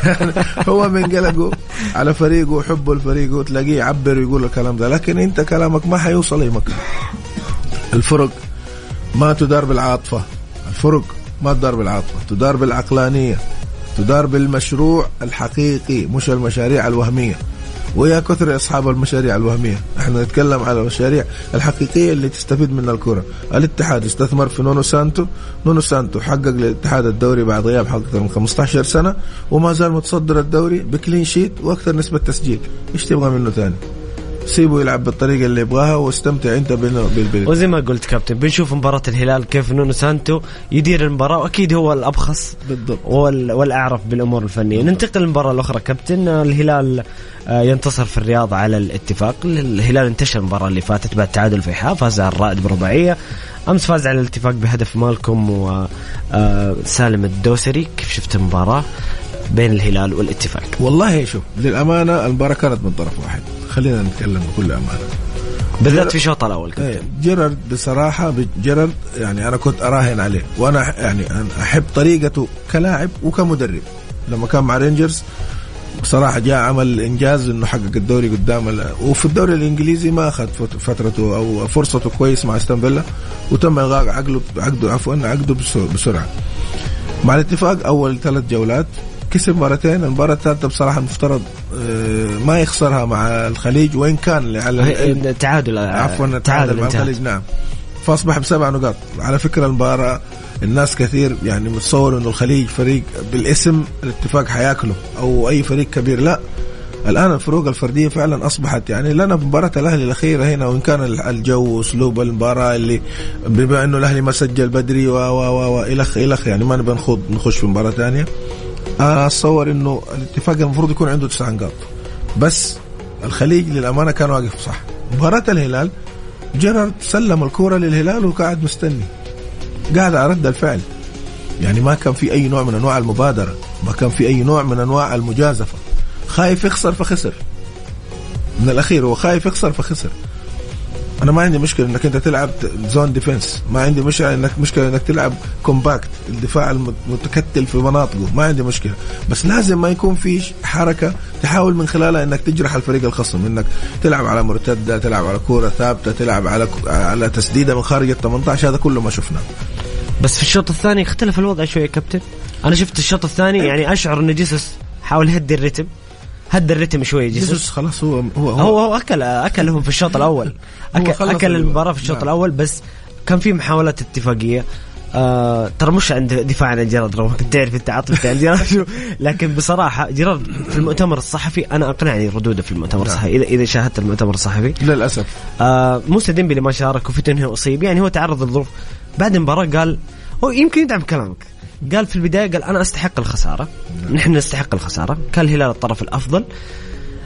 Speaker 5: يعني هو من قلقه على فريقه وحبه لفريقه تلاقيه يعبر ويقول الكلام ده. لكن أنت كلامك ما حيوصل اي مكان الفرق ما تدار بالعاطفة. الفرق ما تدار بالعاطفة. تدار بالعقلانية. تدار بالمشروع الحقيقي مش المشاريع الوهمية. ويا كثر أصحاب المشاريع الوهمية. إحنا نتكلم على المشاريع الحقيقية اللي تستفيد منها الكرة. الاتحاد استثمر في نونو سانتو. نونو سانتو حقق للاتحاد الدوري بعد غياب أكثر من 15 سنة وما زال متصدر الدوري ب clean sheet وأكثر نسبة تسجيل. إيش تبغى منه ثاني؟ سيبه يلعب بالطريقة اللي يبغاها واستمتع
Speaker 4: football وزي ما قلت كابتن بنشوف مباراة الهلال كيف نونو سانتو يدير المباراة وأكيد هو الأبخص
Speaker 5: بالضبط.
Speaker 4: والأعرف بالأمور الفنية. ننتقل للمباراة الأخرى كابتن. الهلال آه، ينتصر في الرياض على الاتفاق. الهلال انتصر المباراة اللي فاتت بعد تعادل في الفيحاء فاز على الرائد برباعية. أمس فاز على الاتفاق بهدف مالكوم وسالم آه، الدوسري. كيف شفت المباراة؟ بين الهلال والاتفاق.
Speaker 5: والله شوف للأمانة المباراة كانت من طرف واحد. خلينا نتكلم بكل أمانة.
Speaker 4: بالذات في الشوط الأول كابتن
Speaker 5: إيه، جيرارد بصراحة جيرارد يعني أنا كنت أراهن عليه. وأنا يعني أنا أحب طريقته كلاعب وكمدرب. لما كان مع رينجرز بصراحة جاء عمل إنجاز إنه حقق الدوري قدام وفي الدوري الإنجليزي ما أخذ فترته أو فرصته كويس مع أستون فيلا. وتم إلغاء عقده عقده عفوا عقده بسرعة. مع الاتفاق أول ثلاث جولات كسب مرتين المباراة الثالثة بصراحة المفترض آه، ما يخسرها مع الخليج وإن كان
Speaker 4: على تعادل
Speaker 5: عفوا تعادل مع الخليج نعم. فأصبح بسبع نقاط. على فكرة المباراة الناس كثير يعني متصور إنه الخليج فريق بالاسم الاتفاق حياكله أو أي فريق كبير لا. الآن الفروق الفردية فعلا أصبحت يعني لنا مباراة الأهلي الأخيرة هنا وإن كان الجو وأسلوب المباراة اللي بما إنه الأهلي ما سجل بدري و و و الخ إلخ يعني ما نبي نخوض نخش في مباراة ثانية. أنا اتصور إنه الاتفاق المفروض يكون عنده تسع نقاط بس الخليج للأمانة كان واقف صح. مباراة الهلال جيرارد سلم الكورة للهلال وقاعد مستني. قاعد على رد الفعل. يعني ما كان في أي نوع من أنواع المبادرة ما كان في أي نوع من أنواع المجازفة. خايف يخسر فخسر. من الأخير هو خايف يخسر فخسر. أنا ما عندي مشكلة إنك أنت تلعب zone defense ما عندي مشكلة انك مشكلة إنك تلعب كومباكت الدفاع المتكتل في مناطقه. ما عندي مشكلة. بس لازم ما يكون في حركة تحاول من خلالها إنك تجرح الفريق الخصم. إنك تلعب على مرتدة تلعب على كورة ثابتة تلعب على على تسديدة من خارج ال 18 هذا كله ما شفناه.
Speaker 4: بس في الشوط الثاني اختلف الوضع شوية كابتن. أنا شفت الشوط الثاني يعني أشعر إن جيسوس حاول يهدي الرتم. هدى الرتم شوي
Speaker 5: جيسوس. خلاص هو هو
Speaker 4: هو, هو اكل أكلهم في الشوط الأول. اكل, أكل المباراة في الشوط نعم. الأول بس كان في محاولات اتفاقية. آه ترى مش عند دفاع عن جيرارد لو كنت تعرف أنت عاطفة عن جيرارد لكن بصراحة جيرارد في المؤتمر الصحفي أنا أقنعني ردوده في المؤتمر نعم. الصحفي اذا إذا شاهدت المؤتمر الصحفي.
Speaker 5: للأسف.
Speaker 4: آه موسى ديمبلي ما شارك وفيتنهي أصيب يعني هو تعرض لظروف بعد المباراة قال هو يمكن يدعم كلامك. قال في البداية قال أنا أستحق الخسارة نعم. نحن نستحق الخسارة كان الهلال الطرف الأفضل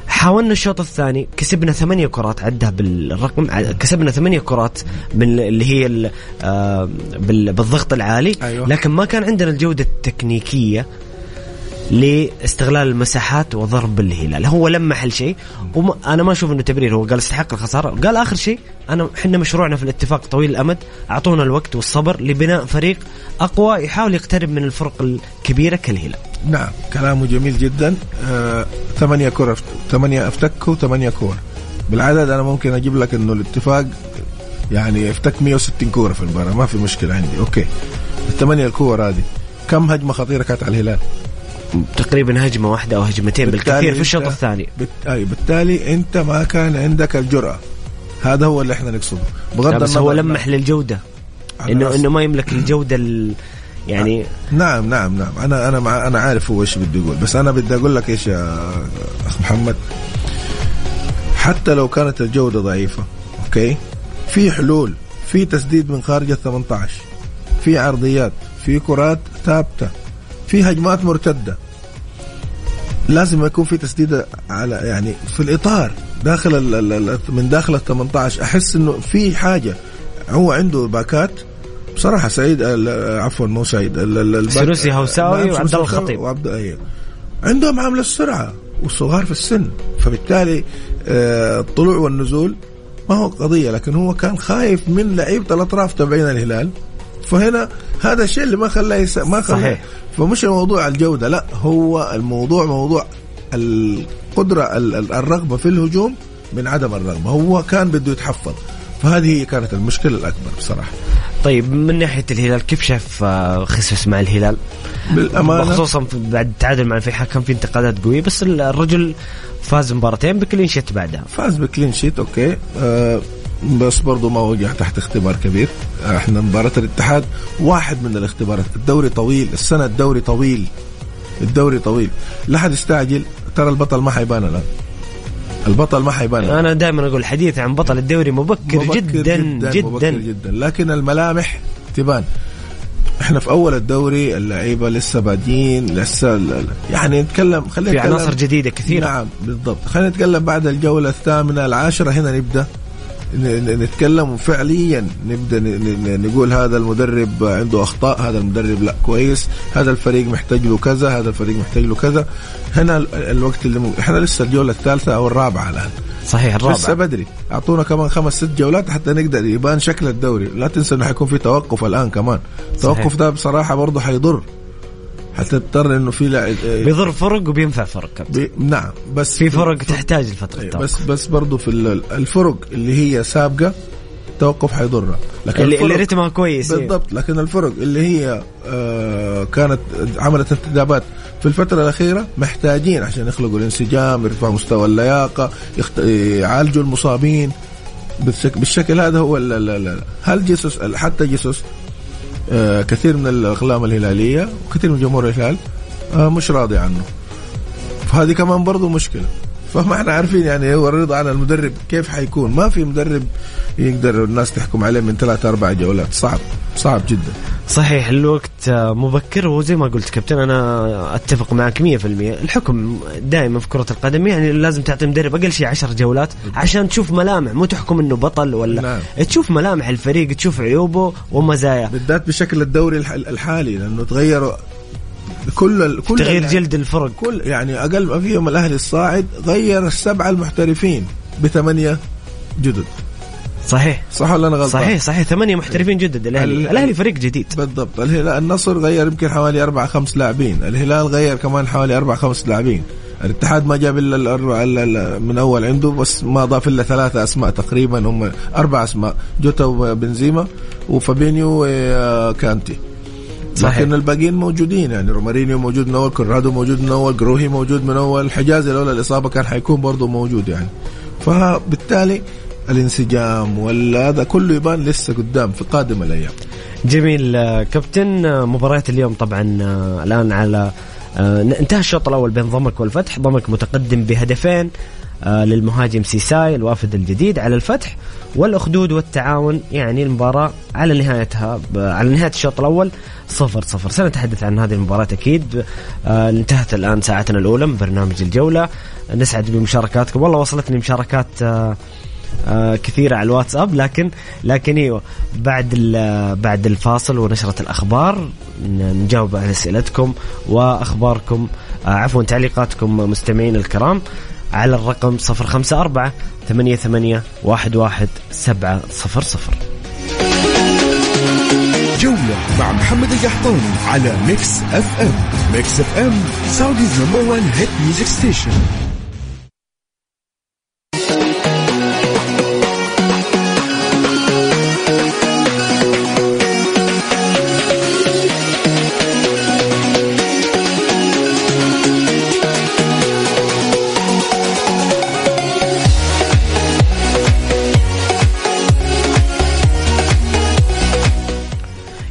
Speaker 4: حاولنا الشوط الثاني كسبنا ثمانية كرات عدها بالرقم كسبنا ثمانية كرات من اللي هي آه، بالضغط العالي أيوة. لكن ما كان عندنا الجودة التكنيكية لاستغلال المساحات وضرب الهلال. هو لمح لشيء وأنا ما أشوف إنه تبرير. هو قال استحق الخسارة. قال آخر شيء انا إحنا مشروعنا في الاتفاق طويل الأمد أعطونا الوقت والصبر لبناء فريق أقوى يحاول يقترب من الفرق الكبيرة كالهلال.
Speaker 5: نعم كلامه جميل جدا. آه، ثمانية كرة ثمانية افتكوا ثمانية كور. بالعدد أنا ممكن أجيب لك إنه الاتفاق يعني افتك 160 كورة في المباراة. ما في مشكلة عندي. okay. الثمانية الكور هذه. كم هجمة خطيرة كانت على الهلال؟
Speaker 4: تقريبا هجمة واحدة أو هجمتين بالكثير في الشوط الثاني.
Speaker 5: بت... أي بالتالي أنت ما كان عندك الجرأة. هذا هو اللي إحنا نقصده.
Speaker 4: بغض النظر هو لمح للجودة. إنه إنه ما يملك الجودة ال... يعني
Speaker 5: نعم نعم نعم. أنا أنا مع أنا عارف هو إيش بده يقول. بس أنا بدي أقول لك إيش يا أخ محمد. حتى لو كانت الجودة ضعيفة أوكي؟ في حلول. في تسديد من خارج ال 18 في عرضيات. في كرات ثابتة. في هجمات مرتدة. لازم يكون في تسديده على يعني في الإطار داخل من داخل ال 18 أحس إنه في حاجة. هو عنده باكات. بصراحة سعيد عفوا مو سعيد.
Speaker 4: السروسي هوساوي وعبد الله الخطيب.
Speaker 5: وعبد أيوه عندهم عامل السرعة والصغار في السن. فبالتالي آه، الطلوع والنزول ما هو قضية لكن هو كان خايف من لعيبة الأطراف تبعين الهلال. فهنا هذا الشيء اللي ما خلاه يس... ما خلاه صحيح. فمش الموضوع الجودة لا هو الموضوع موضوع القدرة الرغبة في الهجوم من عدم الرغبة هو كان بده يتحفظ. فهذه كانت المشكلة الأكبر بصراحة.
Speaker 4: طيب من ناحية الهلال كيف شاف آه، خسوس مع الهلال؟
Speaker 5: بالامانه
Speaker 4: خصوصا بعد التعادل مع الفيحاء كان في انتقادات قوية بس الرجل فاز مباراتين بكلين شيت بعدها.
Speaker 5: فاز ب clean sheet okay. أه بس برضه ما وقع تحت اختبار كبير. إحنا مباراة الاتحاد واحد من الاختبارات. الدوري طويل السنة الدوري طويل. الدوري طويل. لا حد يستعجل. ترى البطل ما حيبان الآن. البطل ما حيبان
Speaker 4: أنا دائما أقول الحديث عن بطل الدوري مبكر, مبكر جدا جدا, جدا,
Speaker 5: مبكر جدا. لكن الملامح تبان. إحنا في أول الدوري اللعيبة لسه بادين لسه يعني نتكلم
Speaker 4: خلينا في عناصر جديدة كثيرة.
Speaker 5: نعم بالضبط. خلينا نتكلم بعد الجولة الثامنة العاشرة هنا نبدأ. نتكلم فعليا. نبدأ نقول هذا المدرب عنده أخطاء هذا المدرب لا كويس. هذا الفريق محتاج له كذا هذا الفريق محتاج له كذا. هنا الوقت اللي م... إحنا لسه الجولة الثالثة أو الرابعة الآن.
Speaker 4: صحيح الرابعة.
Speaker 5: لسه بدري. أعطونا كمان خمس ست جولات حتى نقدر يبان شكل الدوري. لا تنسى انه حيكون في توقف الآن كمان. التوقف ده بصراحة برضه حيضر. حتضطر إنه في لاعب
Speaker 4: آه، بيضر فرق وبينفع فرق.
Speaker 5: بي نعم بس
Speaker 4: في فرق تحتاج الفترة
Speaker 5: إيه، بس بس برضه في الفرق اللي هي سابقة التوقف حيضرها.
Speaker 4: لكن اللي, اللي رتمها كويس
Speaker 5: إيه. بالضبط. لكن الفرق اللي هي آه كانت عملت انتدابات في الفترة الأخيرة محتاجين عشان يخلقوا الانسجام يرفعوا مستوى اللياقة يخت... يعالجوا المصابين. بالشكل, بالشكل هذا هو لا لا لا. هل جيسوس حتى جيسوس كثير من الأقلام الهلالية وكثير من جمهور الهلال آه مش راضي عنه. فهذه كمان برضو مشكلة. فما إحنا عارفين يعني هو الرضا عن المدرب كيف حيكون. ما في مدرب يقدر الناس تحكم عليه من ثلاث أربع جولات. صعب صعب جدا.
Speaker 4: صحيح الوقت مبكر وزي ما قلت كابتن أنا أتفق معك 100% الحكم دائما في كرة القدم يعني لازم تعطي مدرب أقل شيء 10 جولات عشان تشوف ملامح. مو تحكم إنه بطل ولا نعم. تشوف ملامح الفريق تشوف عيوبه ومزاياه
Speaker 5: بالذات بشكل الدوري الحالي لأنه تغيروا كل كل
Speaker 4: تغيير جلد الفرق.
Speaker 5: كل يعني أقل ما فيهم الأهلي الصاعد غير السبعه المحترفين بثمانية جدد.
Speaker 4: صحيح.
Speaker 5: صح ولا أنا غلطان؟
Speaker 4: صحيح صحيح. ثمانية محترفين جدد. الأهلي. الأهلي فريق جديد.
Speaker 5: بالضبط. الهلال النصر غير يمكن حوالي أربع خمس لاعبين. الهلال غير كمان حوالي أربع خمس لاعبين. الاتحاد ما جاب إلا من أول عنده بس ما ضاف إلا ثلاثة أسماء تقريبا. هم أربع أسماء. جوتا وبنزيما وفابينيو وكانتي صحيح. لكن الباقيين موجودين يعني رومارينيو موجود من أول كورادو موجود من أول جروهي موجود من أول حجازي لولا الإصابة كان حيكون برضه موجود يعني. فبالتالي الانسجام وهذا كله يبان لسه قدام في قادم الأيام.
Speaker 4: جميل. آه، كابتن آه، مباريات اليوم طبعا آه، الآن على انتهى الشوط الأول بين ضمك والفتح. ضمك متقدم بهدفين للمهاجم سيساي الوافد الجديد. على الفتح والأخدود والتعاون يعني المباراة على نهايتها على نهاية الشوط الأول صفر صفر. سنتحدث عن هذه المباراة أكيد. آه انتهت الآن ساعتنا الأولى من برنامج الجولة. نسعد بمشاركاتكم. والله وصلتني مشاركات آه آه كثيرة على الواتساب لكن لكن إيوه بعد بعد الفاصل ونشرة الأخبار نجاوب على أسئلتكم وأخباركم. آه عفوا تعليقاتكم مستمعين الكرام. على الرقم 054 88 11 700
Speaker 1: جولة مع محمد القحطاني على ميكس اف ام ميكس اف ام سعوديز نمبر 1 هيت ميوزك ستيشن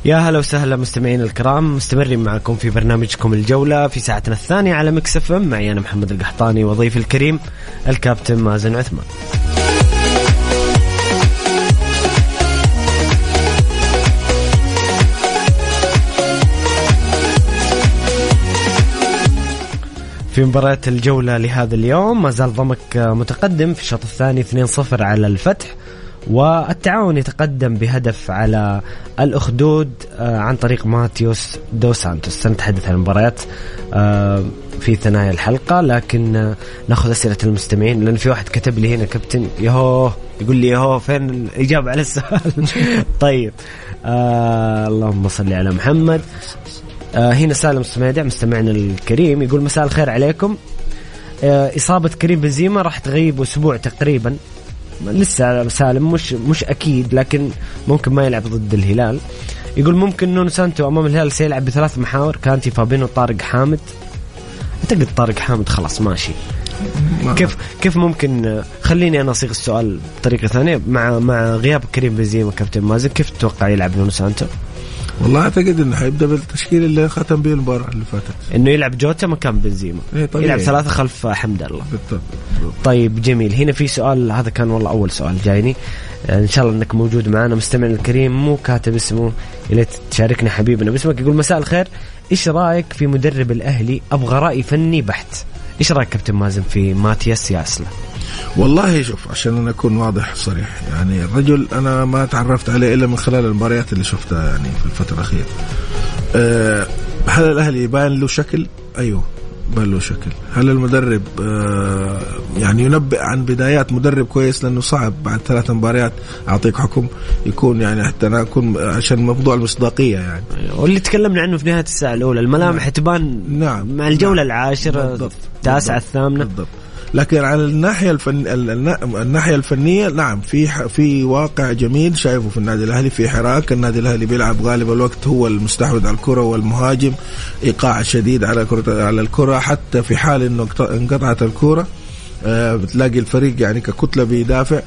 Speaker 4: يا هلا وسهلا مستمعين الكرام مستمرين معكم في برنامجكم الجولة في ساعتنا الثانية على مكسف معي أنا محمد القحطاني وضيفي الكريم الكابتن مازن عثمان. في مباريات الجولة لهذا اليوم ما زال ضمك متقدم في الشوط الثاني 2-0 على الفتح. والتعاون يتقدم بهدف على الأخدود آه، عن طريق ماتيوس دو سانتوس. سنتحدث عن المباريات آه، في ثنايا الحلقة لكن آه، نأخذ أسئلة المستمعين لأن في واحد كتب لي هنا كابتن يهو يقول لي يهو فين الإجابة على السؤال؟ طيب آه اللهم صل على محمد. آه هنا سالم السميدع مستمعنا الكريم يقول مساء الخير عليكم. آه إصابة كريم بنزيما راح تغيب أسبوع تقريبا. لسه سالم مش مش أكيد لكن ممكن ما يلعب ضد الهلال. يقول ممكن نونو سانتو أمام الهلال سيلعب بثلاث محاور كانتي فابينو طارق حامد. أعتقد طارق حامد خلاص ماشي. كيف كيف ممكن خليني أنا أصيغ السؤال بطريقة ثانية مع مع غياب كريم بنزيما كابتن مازن كيف تتوقع يلعب نونو سانتو؟
Speaker 5: والله أعتقد إنه حيبدأ بالتشكيل اللي ختم به المباراة اللي فاتت.
Speaker 4: إنه يلعب جوتا مكان بنزيما.
Speaker 5: إيه طبيعي.
Speaker 4: يلعب ثلاثة خلف حمد الله.
Speaker 5: بالضبط
Speaker 4: طيب جميل. هنا في سؤال هذا كان والله أول سؤال جايني. إن شاء الله إنك موجود معنا مستمع الكريم مو كاتب اسمه إلى تشاركنا حبيبنا باسمك. يقول مساء الخير. إيش رأيك في مدرب الأهلي؟ أبغى رأي فني بحت. إيش رأيك كابتن مازن في ماتياس ياسلا
Speaker 5: والله شوف عشان أنا أكون واضح صريح يعني الرجل أنا ما تعرفت عليه إلا من خلال المباريات اللي شفتها يعني في الفترة الأخيرة. أه هل الأهلي باين له شكل؟ أيوه باين له شكل. هل المدرب أه يعني ينبئ عن بدايات مدرب كويس لأنه صعب بعد ثلاث مباريات أعطيك حكم؟ يكون يعني حتى أنا أكون عشان موضوع المصداقية يعني.
Speaker 4: واللي تكلمنا عنه في نهاية الساعة الأولى الملامح تبان
Speaker 5: نعم.
Speaker 4: مع الجولة
Speaker 5: نعم.
Speaker 4: العاشرة.
Speaker 5: التاسعة.
Speaker 4: الثامنة.
Speaker 5: بالضبط. لكن على الناحية الفن النا- الناحية الفنية نعم في في واقع جميل شايفه في النادي الأهلي في حراك. النادي االاهلي بيلعب غالب الوقت هو المستحوذ على الكرة والمهاجم. إيقاع شديد على كره على الكرة حتى في حال إنه انقطعت الكرة آه، بتلاقي الفريق يعني ككتلة بيدافع.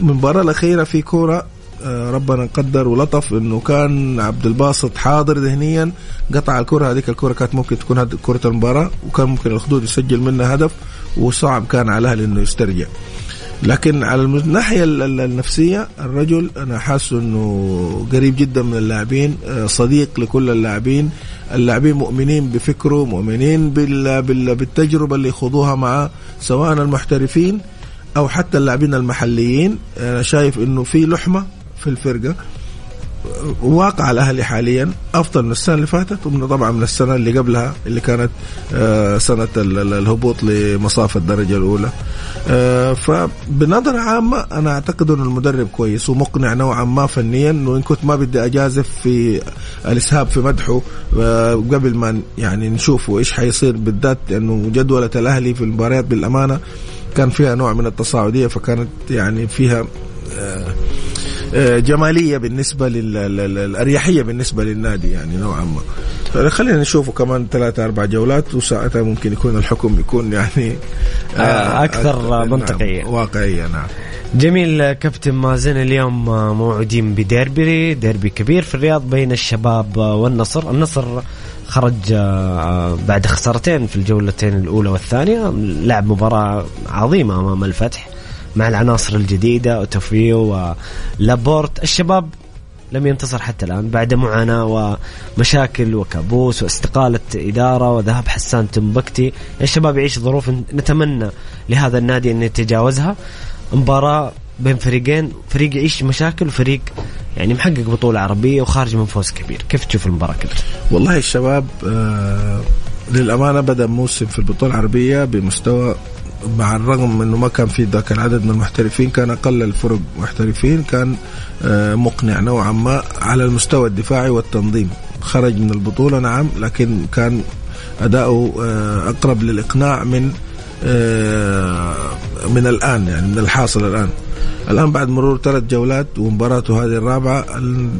Speaker 5: المباراه الأخيرة في كوره آه، ربنا قدر ولطف إنه كان عبد الباسط حاضر ذهنيا قطع الكرة. هذيك الكرة كانت ممكن تكون كرة المباراه وكان ممكن الخدود يسجل منها هدف. وصعب كان على الاهلي إنه يسترجع. لكن على الناحية ال- ال- النفسية الرجل أنا حاسه إنه قريب جدا من اللاعبين آه، صديق لكل اللاعبين. اللاعبين مؤمنين بفكره مؤمنين بال- بال- بالتجربة اللي يخوضوها معه سواء المحترفين أو حتى اللاعبين المحليين. أنا شايف إنه في لحمة في الفرقة. واقع الاهلي حاليا أفضل من السنة اللي فاتت ومن طبعا من السنة اللي قبلها اللي كانت آه، سنة ال- ال- الهبوط لمصاف الدرجة الأولى. آه، فبنظرة عامة أنا أعتقد إنه المدرب كويس ومقنع نوعا ما فنيا وإن كنت ما بدي أجازف في الإسهاب في مدحه آه، قبل ما يعني نشوفه إيش حيصير بالذات لأنه جدولة الأهلي في المباريات بالأمانة كان فيها نوع من التصاعدية فكانت يعني فيها جمالية بالنسبة للاريحيه بالنسبة للنادي يعني نوعا ما. خلينا نشوفه كمان ثلاثة أربع جولات وساعتها ممكن يكون الحكم يكون يعني
Speaker 4: آه، أكثر.
Speaker 5: نعم،
Speaker 4: منطقية.
Speaker 5: واقعية نعم.
Speaker 4: جميل كابتن مازن اليوم موعودين بديربي ديربي كبير في الرياض بين الشباب والنصر. النصر خرج آه، بعد خسارتين في الجولتين الأولى والثانية. لعب مباراة عظيمة أمام الفتح. مع العناصر الجديدة أوتوفيو ولابورت. الشباب لم ينتصر حتى الآن بعد معاناة ومشاكل وكابوس واستقالة إدارة وذهاب حسان تنبكتي. الشباب يعيش ظروف نتمنى لهذا النادي أن يتجاوزها. مباراة بين فريقين فريق يعيش مشاكل وفريق يعني محقق بطولة عربية وخارج من فوز كبير. كيف تشوف المباراة كابتن؟
Speaker 5: والله الشباب آه للأمانة بدأ موسم في البطولة العربية بمستوى مع الرغم إنه ما كان في ذاك العدد من المحترفين كان أقل الفرق محترفين كان آه مقنع نوعا ما على المستوى الدفاعي والتنظيم. خرج من البطولة نعم لكن كان أداؤه آه أقرب للإقناع من آه من الآن يعني من الحاصل الآن. الآن بعد مرور ثلاث جولات ومباراته هذه الرابعة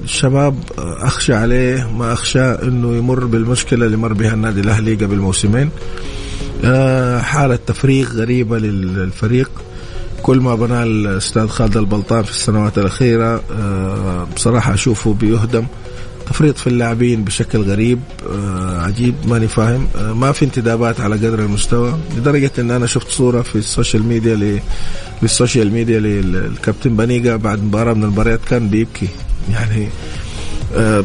Speaker 5: الشباب أخشى عليه ما أخشى إنه يمر بالمشكلة اللي مر بها النادي الأهلي قبل موسمين. حالة تفريغ غريبة للفريق. كل ما بناه الأستاذ خالد البلطان في السنوات الأخيرة بصراحة أشوفه بيهدم. تفريط في اللاعبين بشكل غريب عجيب ماني فاهم. ما في انتدابات على قدر المستوى لدرجة إن أنا شفت صورة في ال social media ل في ال social media للكابتن بنيقه بعد مباراة من المباريات. كان بيبكي. يعني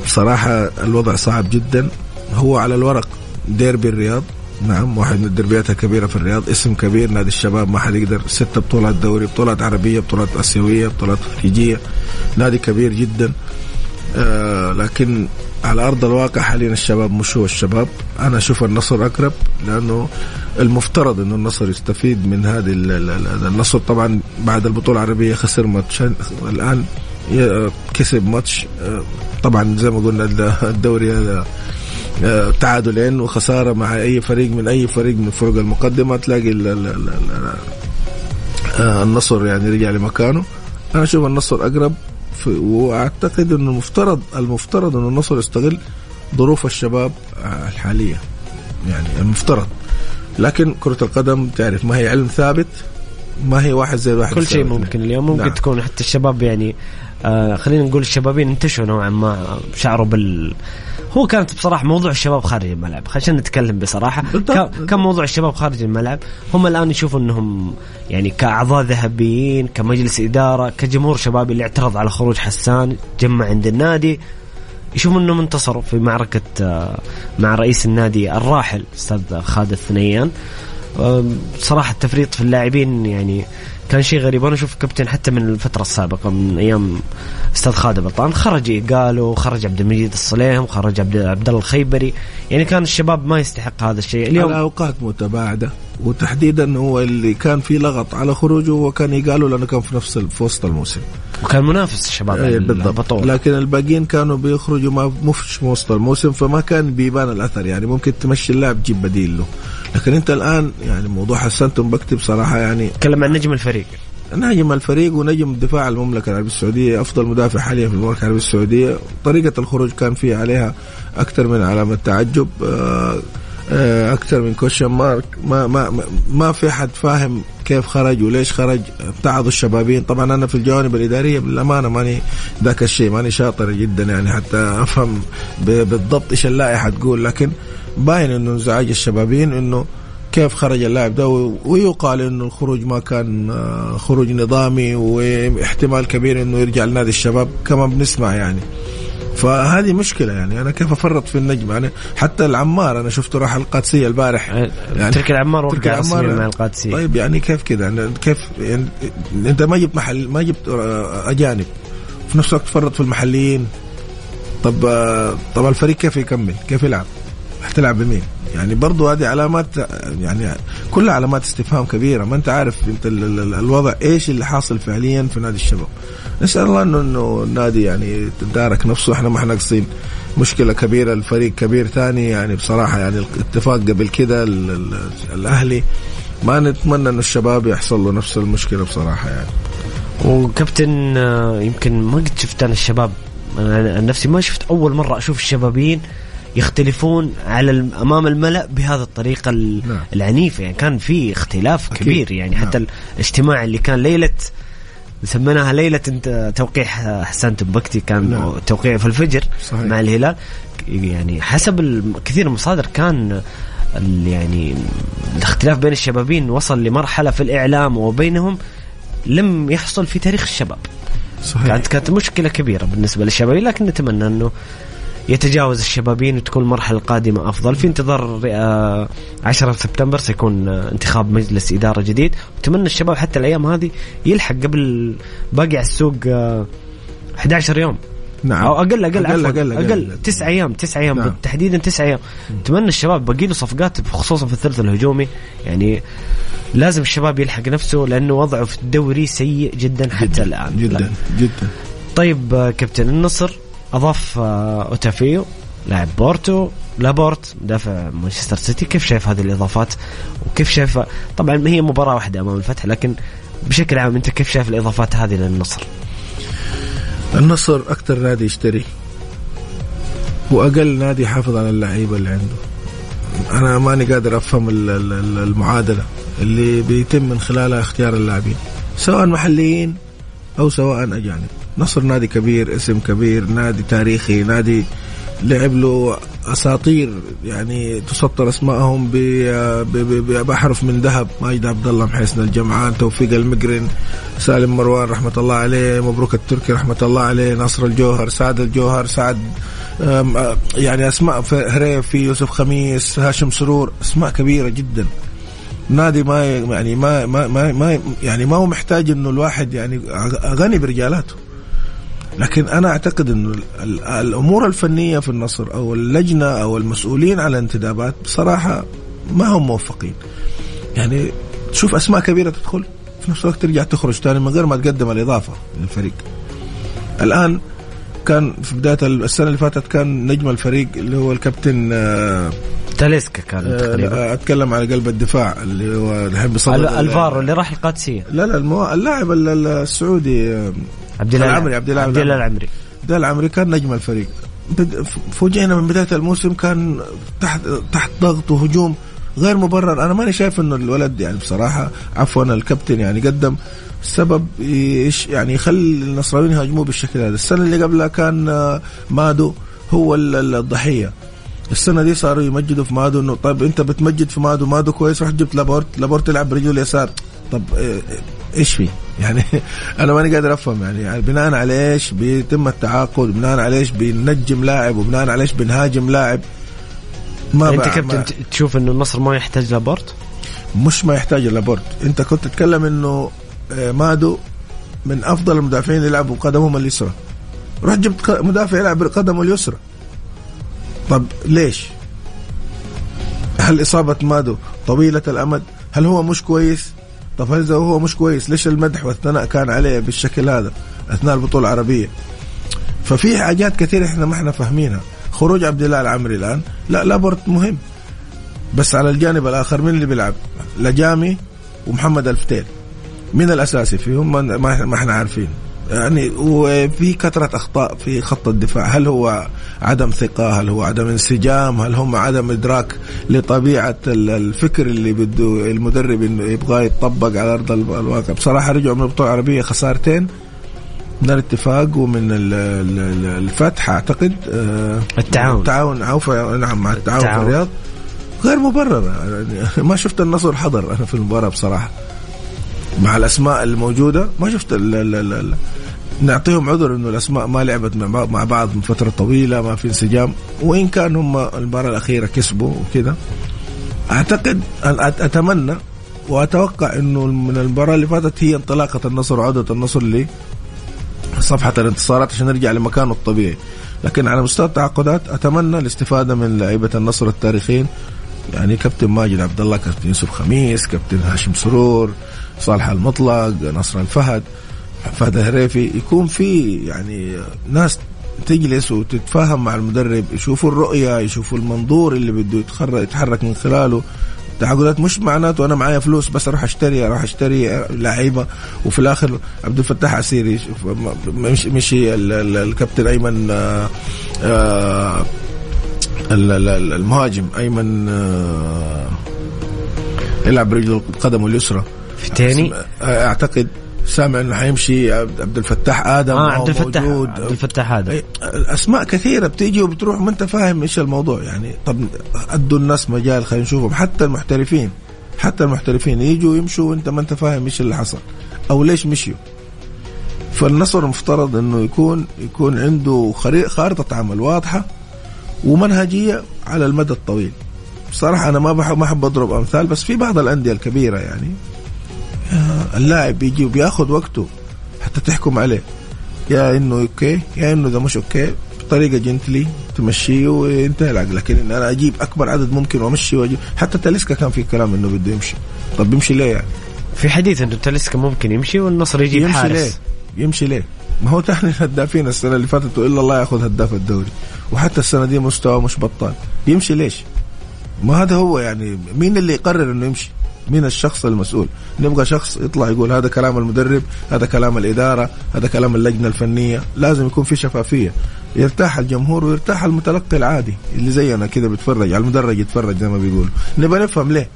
Speaker 5: بصراحة الوضع صعب جدا. هو على الورق ديربي الرياض. نعم واحد من الدربيات الكبيرة في الرياض اسم كبير نادي الشباب ما حد يقدر ست بطولات دوري بطولات عربية بطولات آسيوية بطولات خليجيه نادي كبير جدا. آه لكن على أرض الواقع حاليا الشباب مش هو الشباب. أنا أشوف النصر أقرب لأنه المفترض إنه النصر يستفيد من هذه النصر. طبعا بعد البطولة العربية خسر ماتش الآن كسب ماتش. آه، طبعا زي ما قلنا الدوري هذا آه، تعادلين وخسارة مع أي فريق من أي فريق من الفرق المقدمة تلاقي آه، النصر يعني رجع لمكانه. أنا أشوف النصر أقرب وأعتقد إنه المفترض المفترض إنه النصر يستغل ظروف الشباب الحالية. يعني المفترض. لكن كرة القدم تعرف ما هي علم ثابت ما هي واحد زي واحد
Speaker 4: كل شيء ممكن. اليوم ممكن نعم. تكون حتى الشباب يعني آه خلينا نقول الشبابين انتشوا نوعا ما شعروا بال هو كانت بصراحة موضوع الشباب خارج الملعب. خلينا نتكلم بصراحة. كان موضوع الشباب خارج الملعب. هم الآن يشوفوا إنهم يعني كأعضاء ذهبيين كمجلس إدارة كجمهور شبابي اللي اعترض على خروج حسان جمع عند النادي. يشوفوا إنهم انتصروا في معركة آه، مع رئيس النادي الراحل أستاذ خالد الثنيان. صراحة التفريط في اللاعبين يعني كان شيء غريب. وأنا أشوف كابتن حتى من الفترة السابقة من أيام أستاذ خالد بلطان خرج قالوا خرج عبد المجيد الصليم خرج عبد عبد الله الخيبري. يعني كان الشباب ما يستحق هذا الشيء.
Speaker 5: اليوم على أوقات متباعدة وتحديدا هو اللي كان في لغط على خروجه هو كان يقالوا لأنه كان في نفس في وسط الموسم.
Speaker 4: وكان منافس الشباب
Speaker 5: إيه بالضبط. لكن الباقيين كانوا بيخرجوا ما مش وسط الموسم فما كان بيبان الأثر. يعني ممكن تمشي اللاعب تجيب بديل له. لكن انت الآن يعني موضوع حسن تنبكتي بصراحه يعني
Speaker 4: تكلم عن نجم الفريق.
Speaker 5: نجم الفريق ونجم دفاع المملكة العربية السعودية أفضل مدافع حاليا في المملكة العربية السعودية. طريقة الخروج كان في عليها أكثر من علامة تعجب. آه، آه، أكثر من كوشن مارك ما ما ما في حد فاهم كيف خرج وليش خرج. ابتعضوا الشبابين. طبعا أنا في الجوانب الإدارية بالامانه ماني ذاك الشيء. ماني شاطر جدا يعني حتى أفهم بالضبط إيش اللائحة تقول. لكن باين إنه انزعاج الشبابين إنه كيف خرج اللاعب ده ويقال إنه الخروج ما كان آه، خروج نظامي واحتمال كبير إنه يرجع لنادي الشباب كما بنسمع يعني. فهذه مشكلة يعني أنا كيف أفرط في النجم يعني حتى العمار أنا شفته راح القادسية البارح.
Speaker 4: أه، يعني ترك العمار وقع العمار. مع القادسية.
Speaker 5: طيب يعني كيف كذا يعني كيف يعني أنت ما جبت محل ما جبت آه، أجانب. في نفس الوقت تفرط في المحليين. طب طب الفريق كيف يكمل؟ كيف يلعب؟ حتلعب بمين؟ يعني برضو هذه علامات يعني كلها علامات استفهام كبيرة. ما انت عارف انت الوضع إيش اللي حاصل فعليا في نادي الشباب. نسأل الله انه إنه النادي يعني تدارك نفسه. إحنا ما إحنا ناقصين مشكلة كبيرة الفريق كبير ثاني. يعني بصراحة يعني الاتفاق قبل كده الأهلي ما نتمنى إنه الشباب يحصل له نفس المشكلة بصراحة يعني.
Speaker 4: وكابتن آه، يمكن ما قد شفت أنا الشباب. أنا نفسي ما شفت أول مرة أشوف الشبابين يختلفون على أمام الملأ بهذه الطريقة نعم. العنيفة يعني كان في اختلاف أكيد. كبير يعني نعم. حتى الاجتماع اللي كان ليله سميناها ليلة انت توقيع حسان تبكتي كان نعم. توقيع في الفجر صحيح. مع الهلال يعني حسب كثير المصادر كان يعني الاختلاف بين الشبابين وصل لمرحلة في الإعلام وبينهم لم يحصل في تاريخ الشباب صحيح. كانت كانت مشكلة كبيرة بالنسبة للشبابين لكن نتمنى إنه يتجاوز الشبابين وتكون المرحلة القادمة أفضل. في انتظار 10 سبتمبر سيكون آه، انتخاب مجلس إدارة جديد. وتمنى الشباب حتى الأيام هذه يلحق قبل باقي على السوق 11 آه، يوم. نعم. أو أقل أقل أقل أقل, أقل, أقل. تسع أيام تسع أيام نعم. تحديدا تسع أيام. أتمنى الشباب باقي له صفقات خصوصا في الثلث الهجومي. يعني لازم الشباب يلحق نفسه لأنه وضعه في الدوري سيء جدا حتى جداً الآن.
Speaker 5: جدا لا. جدا.
Speaker 4: طيب آه، كابتن النصر. أضاف آه، أوتافيو لاعب بورتو لابورت مدافع مانشستر سيتي. كيف شايف هذه الإضافات؟ وكيف شايف طبعا هي مباراه واحدة أمام الفتح لكن بشكل عام أنت كيف شايف الإضافات هذه للنصر؟
Speaker 5: النصر أكثر نادي يشتري وأقل نادي يحافظ على اللعيبة اللي عنده. أنا ماني قادر أفهم المعادلة اللي بيتم من خلالها اختيار اللاعبين سواء محليين أو سواء أجانب. نصر نادي كبير اسم كبير نادي تاريخي نادي لعب له أساطير يعني تسطر أسمائهم ب- ب- ب- باحرف من ذهب. ماجد عبد الله محسن الجمعان توفيق المقرن سالم مروان رحمة الله عليه مبروك التركي رحمة الله عليه ناصر الجوهر سعد الجوهر سعد يعني أسماء هريفي يوسف خميس هاشم سرور أسماء كبيرة جدا. نادي ما يعني ما ما ما, ما يعني ما هو محتاج إنه الواحد يعني غني برجالاته. لكن أنا أعتقد إنه ال- ال- الأمور الفنية في النصر أو اللجنة أو المسؤولين على الانتدابات بصراحة ما هم موفقين. يعني تشوف أسماء كبيرة تدخل في نفس الوقت ترجع تخرج ثاني من غير ما تقدم الإضافة للفريق. الآن كان في بداية السنة اللي فاتت كان نجم الفريق اللي هو الكابتن آه،
Speaker 4: تاليسكا كان
Speaker 5: آه،
Speaker 4: تقريبا.
Speaker 5: أتكلم على قلب الدفاع اللي هو الحين بيصدر
Speaker 4: ال- الفارو اللي راح القادسيه
Speaker 5: لا لا. اللاعب ال- ال- السعودي آه،
Speaker 4: عبد الله
Speaker 5: العمري عبد الله
Speaker 4: عبد الله العمري.
Speaker 5: العمري. كان نجم الفريق. فوجئنا من بداية الموسم كان تحت تحت ضغط وهجوم غير مبرر. أنا ماني شايف إنه الولد يعني بصراحة عفوا الكابتن يعني قدم سبب يعني يخلي النصراويين يهاجموه بالشكل هذا. السنة اللي قبلها كان آه، مادو هو ال- ال- الضحية. السنة دي صاروا يمجدوا في مادو إنه طيب أنت بتمجد في مادو مادو كويس رحت جبت لابورت لابورت يلعب برجله اليسار. طب آه، إيش في يعني أنا ماني قادر أفهم يعني, يعني بناء على إيش بيتم التعاقد بناء على إيش بنجم لاعب وبناء على إيش بنهاجم لاعب؟ ما أنت
Speaker 4: كابتن تشوف إنه النصر ما يحتاج لابورت؟
Speaker 5: مش ما يحتاج لابورت أنت كنت تتكلم إنه آه، مادو من أفضل المدافعين اللي يلعبوا بقدمهم اليسرى. رحت جبت مدافع يلعب بقدمه اليسرى. طب ليش؟ هل إصابة مادو طويلة الأمد؟ هل هو مش كويس؟ طب هل إذا هو مش كويس ليش المدح والثناء كان عليه بالشكل هذا؟ أثناء البطولة العربية. ففي حاجات كثيرة إحنا ما إحنا فاهمينها. خروج عبد الله العمري الآن لا لابورت مهم. بس على الجانب الآخر مين اللي بيلعب؟ لجامي ومحمد الفتيل مين الأساسي فيهم؟ ما إحنا عارفين. يعني وفي كثرة أخطاء في خط الدفاع. هل هو عدم ثقة؟ هل هو عدم انسجام؟ هل هم عدم إدراك لطبيعة ال- الفكر اللي بده المدرب إنه يبغاه يطبق على أرض ال- الواقع؟ بصراحة رجعوا من البطولة العربية خسارتين من الاتفاق ومن ال- ال- ال- الفتح أعتقد. آه،
Speaker 4: التعاون.
Speaker 5: التعاون عفوا نعم مع التعاون,
Speaker 4: التعاون.
Speaker 5: في الرياض. غير مبررة يعني ما شفت النصر حضر أنا في المباراة بصراحة. مع الأسماء الموجودة ما شفت ال ال ال ال نعطيهم عذر إنه الأسماء ما لعبت مع بعض- من فترة طويلة ما في انسجام. وإن كان هم المباراة الأخيرة كسبوا وكذا أعتقد أتمنى وأتوقع إنه من المباراة اللي فاتت هي انطلاقة النصر وعودة النصر لصفحه الانتصارات عشان نرجع لمكانه الطبيعي. لكن على مستوى التعاقدات أتمنى الاستفادة من لعيبة النصر التاريخيين. يعني كابتن ماجد عبد الله كابتن يوسف خميس كابتن هاشم سرور صالح المطلق نصر الفهد. فهد الهريفي يكون في يعني ناس تجلس وتتفاهم مع المدرب يشوفوا الرؤية يشوفوا المنظور اللي بده يتخر- يتحرك من خلاله. تعاقدات مش معناته أنا معايا فلوس بس أروح أشتري أروح أشتري لعيبة. وفي الآخر عبد الفتاح عسيري مش مشي ال- ال- الكابتن أيمن آه، آه، ال- ال- ال- المهاجم أيمن آه، يلعب برجله قدمه اليسرى.
Speaker 4: في تاني
Speaker 5: أعتقد سامع إنه حيمشي عبد الفتاح آدم
Speaker 4: آه
Speaker 5: أو
Speaker 4: عبد الفتاح
Speaker 5: موجود.
Speaker 4: عبد الفتاح هذا
Speaker 5: أي- أسماء كثيرة بتيجي وبتروح ما أنت فاهم إيش الموضوع يعني طب أدوا الناس مجال خلينا نشوفهم. حتى المحترفين حتى المحترفين يجوا يمشوا وأنت ما أنت فاهم إيش اللي حصل أو ليش مشيوا. فالنصر مفترض إنه يكون يكون عنده خارطة عمل واضحة ومنهجية على المدى الطويل. بصراحة أنا ما بحب ما أحب أضرب أمثال بس في بعض الأندية الكبيرة يعني آه، اللاعب بيجي وبياخذ وقته حتى تحكم عليه يا إنه okay يا إنه إذا مش okay بطريقة gently تمشيه وينتهي العقد لكن إن أنا أجيب أكبر عدد ممكن وأمشي وأجيب حتى تاليسكا كان في كلام إنه بده يمشي طب يمشي ليه يعني؟
Speaker 4: في حديث إنه تاليسكا ممكن يمشي والنصر يجيب
Speaker 5: يمشي ليه؟
Speaker 4: حارس
Speaker 5: يمشي ليه؟ ما هو تحني الهدافين السنة اللي فاتت والا الله ياخذ هداف الدوري وحتى السنة دي مستوى مش بطال يمشي ليش؟ ما هذا هو يعني مين اللي يقرر إنه يمشي؟ مين الشخص المسؤول؟ نبغى شخص يطلع يقول هذا كلام المدرب، هذا كلام الإدارة، هذا كلام اللجنة الفنية، لازم يكون في شفافية، يرتاح الجمهور ويرتاح المتلقي العادي اللي زينا كذا بيتفرج على المدرج يتفرج زي ما بيقولوا، نبغى نفهم ليه؟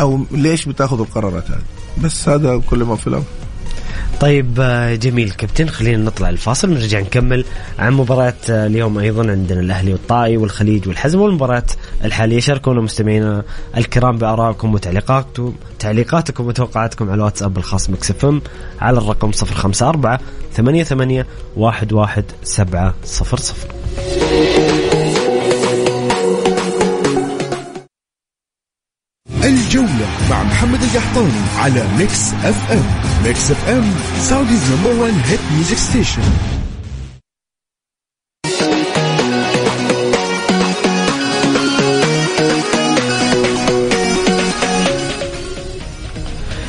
Speaker 5: أو ليش بتاخذ القرارات هذه؟ بس هذا كل ما في الأمر.
Speaker 4: طيب آه، جميل كابتن خلينا نطلع الفاصل ونرجع نكمل عن مباريات آه، اليوم أيضا عندنا الأهلي والطائي والخليج والحزم والمباريات الحالية شاركونا مستمعينا الكرام بارائكم وتعليقاتكم تعليقاتكم وتوقعاتكم على الواتساب الخاص مكس ام على الرقم 054 88 11700
Speaker 1: الجولة مع محمد القحطاني على ميكس أف أم. ميكس أف أم Saudi's number 1 hit music station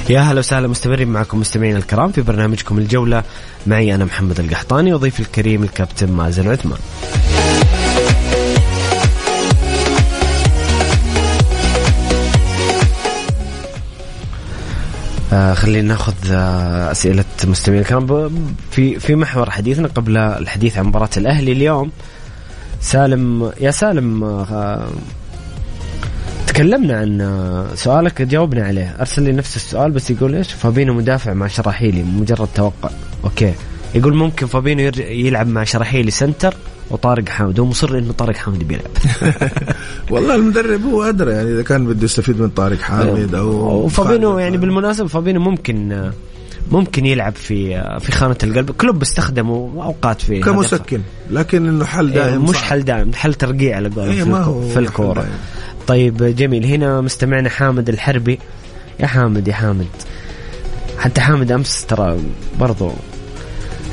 Speaker 4: يا هلا وسهلا مستمرين معكم مستمعينا الكرام في برنامجكم الجولة. معي أنا محمد القحطاني وضيفي الكريم الكابتن مازن عثمان. آه خلينا ناخذ آه أسئلة مستمعين الكرام. في في محور حديثنا قبل الحديث عن مباراة الأهلي اليوم. سالم يا سالم آه تكلمنا عن سؤالك جاوبنا عليه. أرسل لي نفس السؤال بس يقول إيش؟ فابينو مدافع مع شراحيلي مجرد توقع. okay. يقول ممكن فابينو يلعب مع شراحيلي center وطارق حامد. هو مصر إنه طارق حامد بيلعب.
Speaker 5: والله المدرب هو أدرى يعني إذا كان بده يستفيد من طارق حامد أو
Speaker 4: وفابينو يعني بالمناسبة فابينو ممكن ممكن يلعب في في خانة القلب. كلوب استخدمه أوقات في
Speaker 5: كمسكن لكن إنه حل
Speaker 4: إيه، دائم مش حل دائم حل ترقيع على قولهم إيه في, في الكورة. طيب جميل. هنا مستمعنا حامد الحربي. يا حامد يا حامد. حتى حامد أمس ترى برضو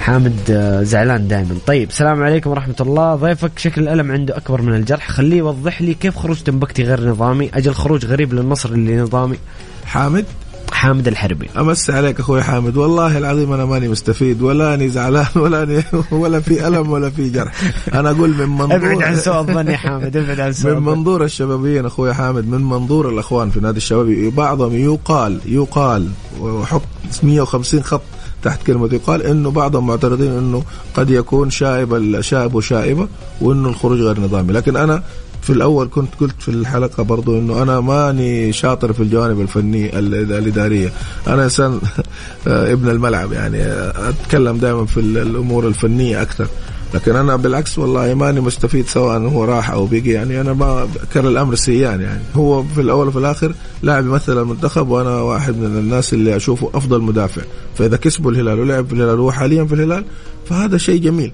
Speaker 4: حامد آه، زعلان دائما. طيب السلام عليكم ورحمة الله. ضيفك شكل الألم عنده أكبر من الجرح. خليه يوضح لي كيف خروج تنبكتي غير نظامي؟ أجل خروج غريب للنصر اللي نظامي.
Speaker 5: حامد؟
Speaker 4: حامد الحربي.
Speaker 5: أمس عليك أخوي حامد. والله العظيم أنا ماني مستفيد ولا أني زعلان ولا أني ولا في ألم ولا في جرح. أنا أقول من منظور
Speaker 4: ابعد عن سوء الظن يا حامد ابعد عن سوء
Speaker 5: من منظور الشبابيين أخوي حامد من منظور الأخوان في نادي الشبابي بعضهم يقال يقال وحط 150 خط تحت كلمة يقال إنه بعضهم معترضين إنه قد يكون شائب الشائب وشائبة وإنه الخروج غير نظامي. لكن أنا في الأول كنت قلت في الحلقة برضو إنه أنا ماني شاطر في الجوانب الفنية الإدارية. أنا إنسان ابن الملعب يعني أتكلم دائما في الأمور الفنية أكثر. لكن أنا بالعكس والله ماني مستفيد سواء هو راح أو بقي يعني أنا ما كر الأمر سيان يعني. هو في الأول وفي الآخر لاعب يمثل المنتخب وأنا واحد من الناس اللي أشوفه أفضل مدافع. فإذا كسبوا الهلال ولعب في الهلال وهو حاليا في الهلال فهذا شيء جميل.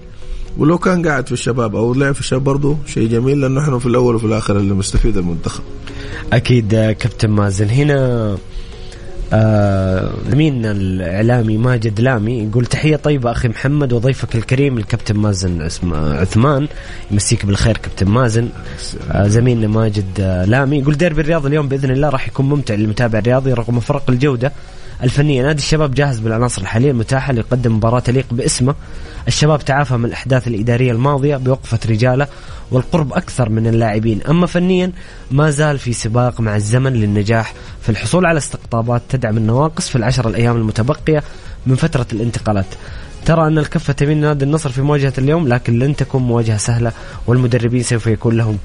Speaker 5: ولو كان قاعد في الشباب أو لعب في الشباب برضه شيء جميل لأنه إحنا في الأول وفي الآخر اللي مستفيد المنتخب.
Speaker 4: أكيد كابتن مازن. هنا زميلنا آه الإعلامي؟ ماجد لامي يقول تحية طيبة أخي محمد وضيفك الكريم الكابتن مازن عثمان. يمسيك بالخير كابتن مازن. آه زميلنا ماجد آه لامي يقول ديربي الرياض اليوم بإذن الله راح يكون ممتع للمتابع الرياضي رغم فرق الجودة. الفنية. نادي الشباب جاهز بالعناصر الحالية المتاحة ليقدم مباراة تليق باسمه. الشباب تعافى من الأحداث الإدارية الماضية بوقفة رجاله والقرب أكثر من اللاعبين. أما فنيا ما زال في سباق مع الزمن للنجاح. في الحصول على استقطابات تدعم النواقص في العشر الأيام المتبقية من فترة الانتقالات. ترى أن الكفة تميل نادي النصر في مواجهة اليوم لكن لن تكون مواجهة سهلة والمدربين سوف يكون لهم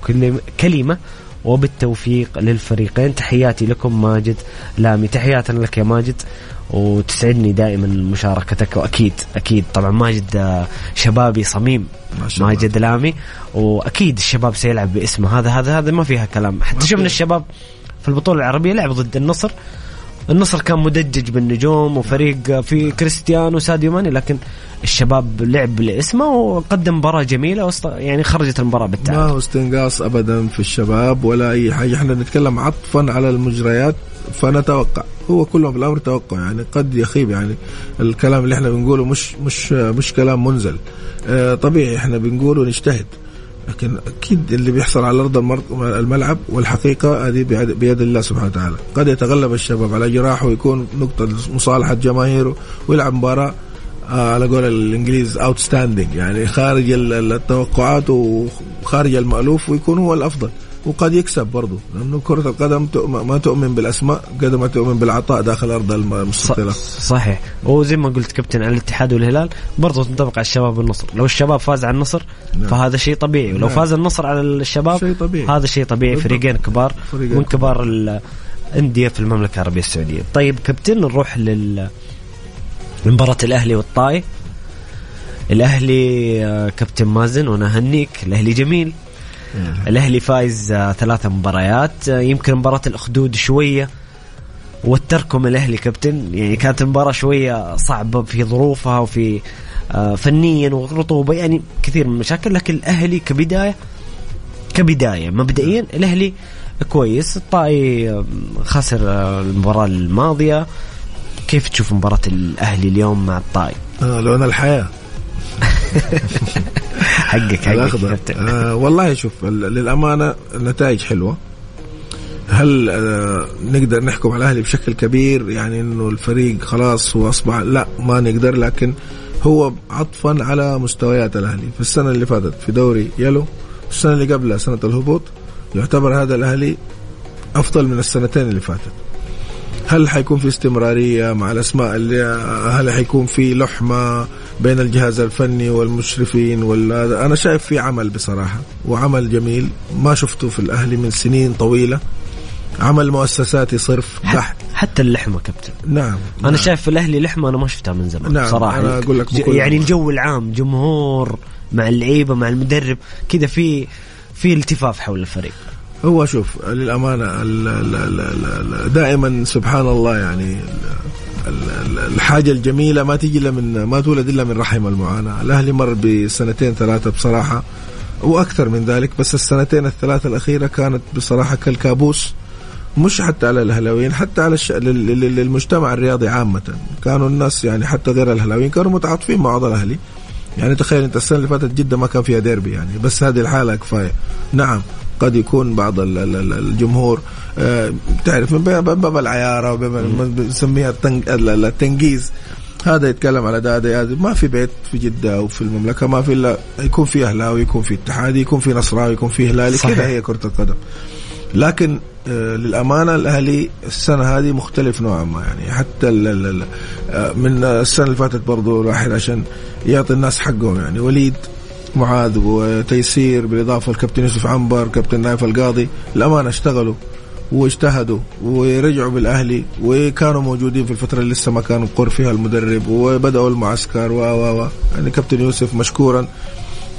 Speaker 4: كلمة وبالتوفيق للفريقين. تحياتي لكم ماجد لامي. تحياتنا لك يا ماجد. وتسعدني دائما مشاركتك. وأكيد أكيد. طبعا ماجد شبابي صميم. ماجد لامي. وأكيد الشباب سيلعب باسمه. هذا هذا هذا ما فيها كلام. حتى شفنا الشباب في البطولة العربية لعب ضد النصر. النصر كان مدجج بالنجوم وفريق في كريستيانو وساديو ماني لكن الشباب لعب لاسمه وقدم مباراة جميلة. يعني خرجت المباراة بالتعادل.
Speaker 5: ما هو استنقاص ابدا في الشباب ولا أي حاجة. إحنا نتكلم عطفا على المجريات فنتوقع هو كلهم في الأمر توقع يعني قد يخيب يعني الكلام اللي إحنا بنقوله مش مش مش كلام منزل. آه طبيعي إحنا بنقول ونجتهد. لكن أكيد اللي بيحصل على أرض الملعب والحقيقة هذه بيد الله سبحانه وتعالى. قد يتغلب الشباب على جراحه ويكون نقطة مصالحة جماهيره ويلعب مباراة آه على قول الإنجليز outstanding يعني خارج التوقعات وخارج المألوف ويكون هو الأفضل. وقد يكسب برضه لأنه كرة القدم ما تؤمن بالأسماء قد ما تؤمن بالعطاء داخل أرض المستطيله
Speaker 4: صحيح. وزي ما قلت كابتن على الاتحاد والهلال برضه تنطبق على الشباب والنصر. لو الشباب فاز على النصر نعم. فهذا شيء طبيعي. ولو نعم. فاز النصر على الشباب شيء طبيعي. هذا شيء طبيعي. فريقين كبار فريقين من كبار. الانديه في المملكة العربية السعودية. طيب كابتن نروح لل مباراة الأهلي والطائي. الأهلي آه، كابتن مازن وأنا اهنيك الأهلي جميل. الأهلي فايز آه، ثلاثة مباريات. آه، يمكن مباراة الأخدود شوية وتركم الأهلي كابتن. يعني كانت المباراة شوية صعبة في ظروفها وفي آه، فنيا ورطوبة يعني كثير من المشاكل لكن الأهلي كبداية كبداية. مبدئيا الأهلي كويس. الطائي خسر المباراة الماضية. كيف تشوف مباراة الأهلي اليوم مع الطائي؟
Speaker 5: لون الحياة.
Speaker 4: حقك حقك الأخضر.
Speaker 5: آه والله شوف للأمانة النتائج حلوة. هل آه نقدر نحكم على الأهلي بشكل كبير؟ يعني إنه الفريق خلاص هو أصبح لا ما نقدر لكن هو عطفا على مستويات الأهلي. في السنة اللي فاتت في دوري يلو السنة اللي قبلها سنة الهبوط يعتبر هذا الأهلي أفضل من السنتين اللي فاتت. هل حيكون في استمرارية مع الأسماء اللي هل حيكون في لحمة؟ بين الجهاز الفني والمشرفين ولا أنا شايف في عمل بصراحة وعمل جميل. ما شفته في الأهلي من سنين طويلة. عمل مؤسساتي صرف بحت.
Speaker 4: حتى اللحمة كابتن.
Speaker 5: نعم
Speaker 4: أنا
Speaker 5: نعم.
Speaker 4: شايف الأهلي لحمة أنا ما شفتها من زمان
Speaker 5: نعم،
Speaker 4: صراحة.
Speaker 5: أنا أقول لك
Speaker 4: يعني. الجو العام جمهور مع اللعيبة مع المدرب كذا في في التفاف حول الفريق.
Speaker 5: هو شوف ال- دائما سبحان الله يعني ال- ال- ال- الحاجة الجميلة ما تيجي إلا من ما تولد إلا من رحم المعاناة. الأهلي مر بسنتين ثلاثة بصراحة وأكثر من ذلك بس السنتين الثلاثة الأخيرة كانت بصراحة كالكابوس مش حتى على الأهلاويين حتى على الش... لل- لل- للمجتمع الرياضي عامة. كانوا الناس يعني حتى غير الأهلاويين كانوا متعاطفين مع بعض الأهلي. يعني تخيل أنت السنة اللي فاتت جدة ما كان فيها ديربي يعني بس هذه الحالة كفاية. نعم. قد يكون بعض ال- ال- ال- الجمهور آه، تعرف من باب العيارة بنسميها التنقيز. هذا يتكلم على ده هذا ما في بيت في جدة أو في المملكة ما في إلا يكون في أهلاوي يكون في اتحادي يكون في نصراوي يكون في هلالي. كذا هي كرة القدم. لكن آه، للأمانة الأهلي السنة هذه مختلف نوعا ما يعني حتى آه، من السنة اللي فاتت برضو الواحد عشان يعطي الناس حقهم يعني وليد معاذ وتيسير بالإضافة لكابتن يوسف عنبر كابتن نايف القاضي. الأمانة اشتغلوا واجتهدوا ورجعوا بالأهلي وكانوا موجودين في الفترة اللي لسه ما كان قر فيها المدرب وبدأوا المعسكر و و يعني كابتن يوسف مشكورا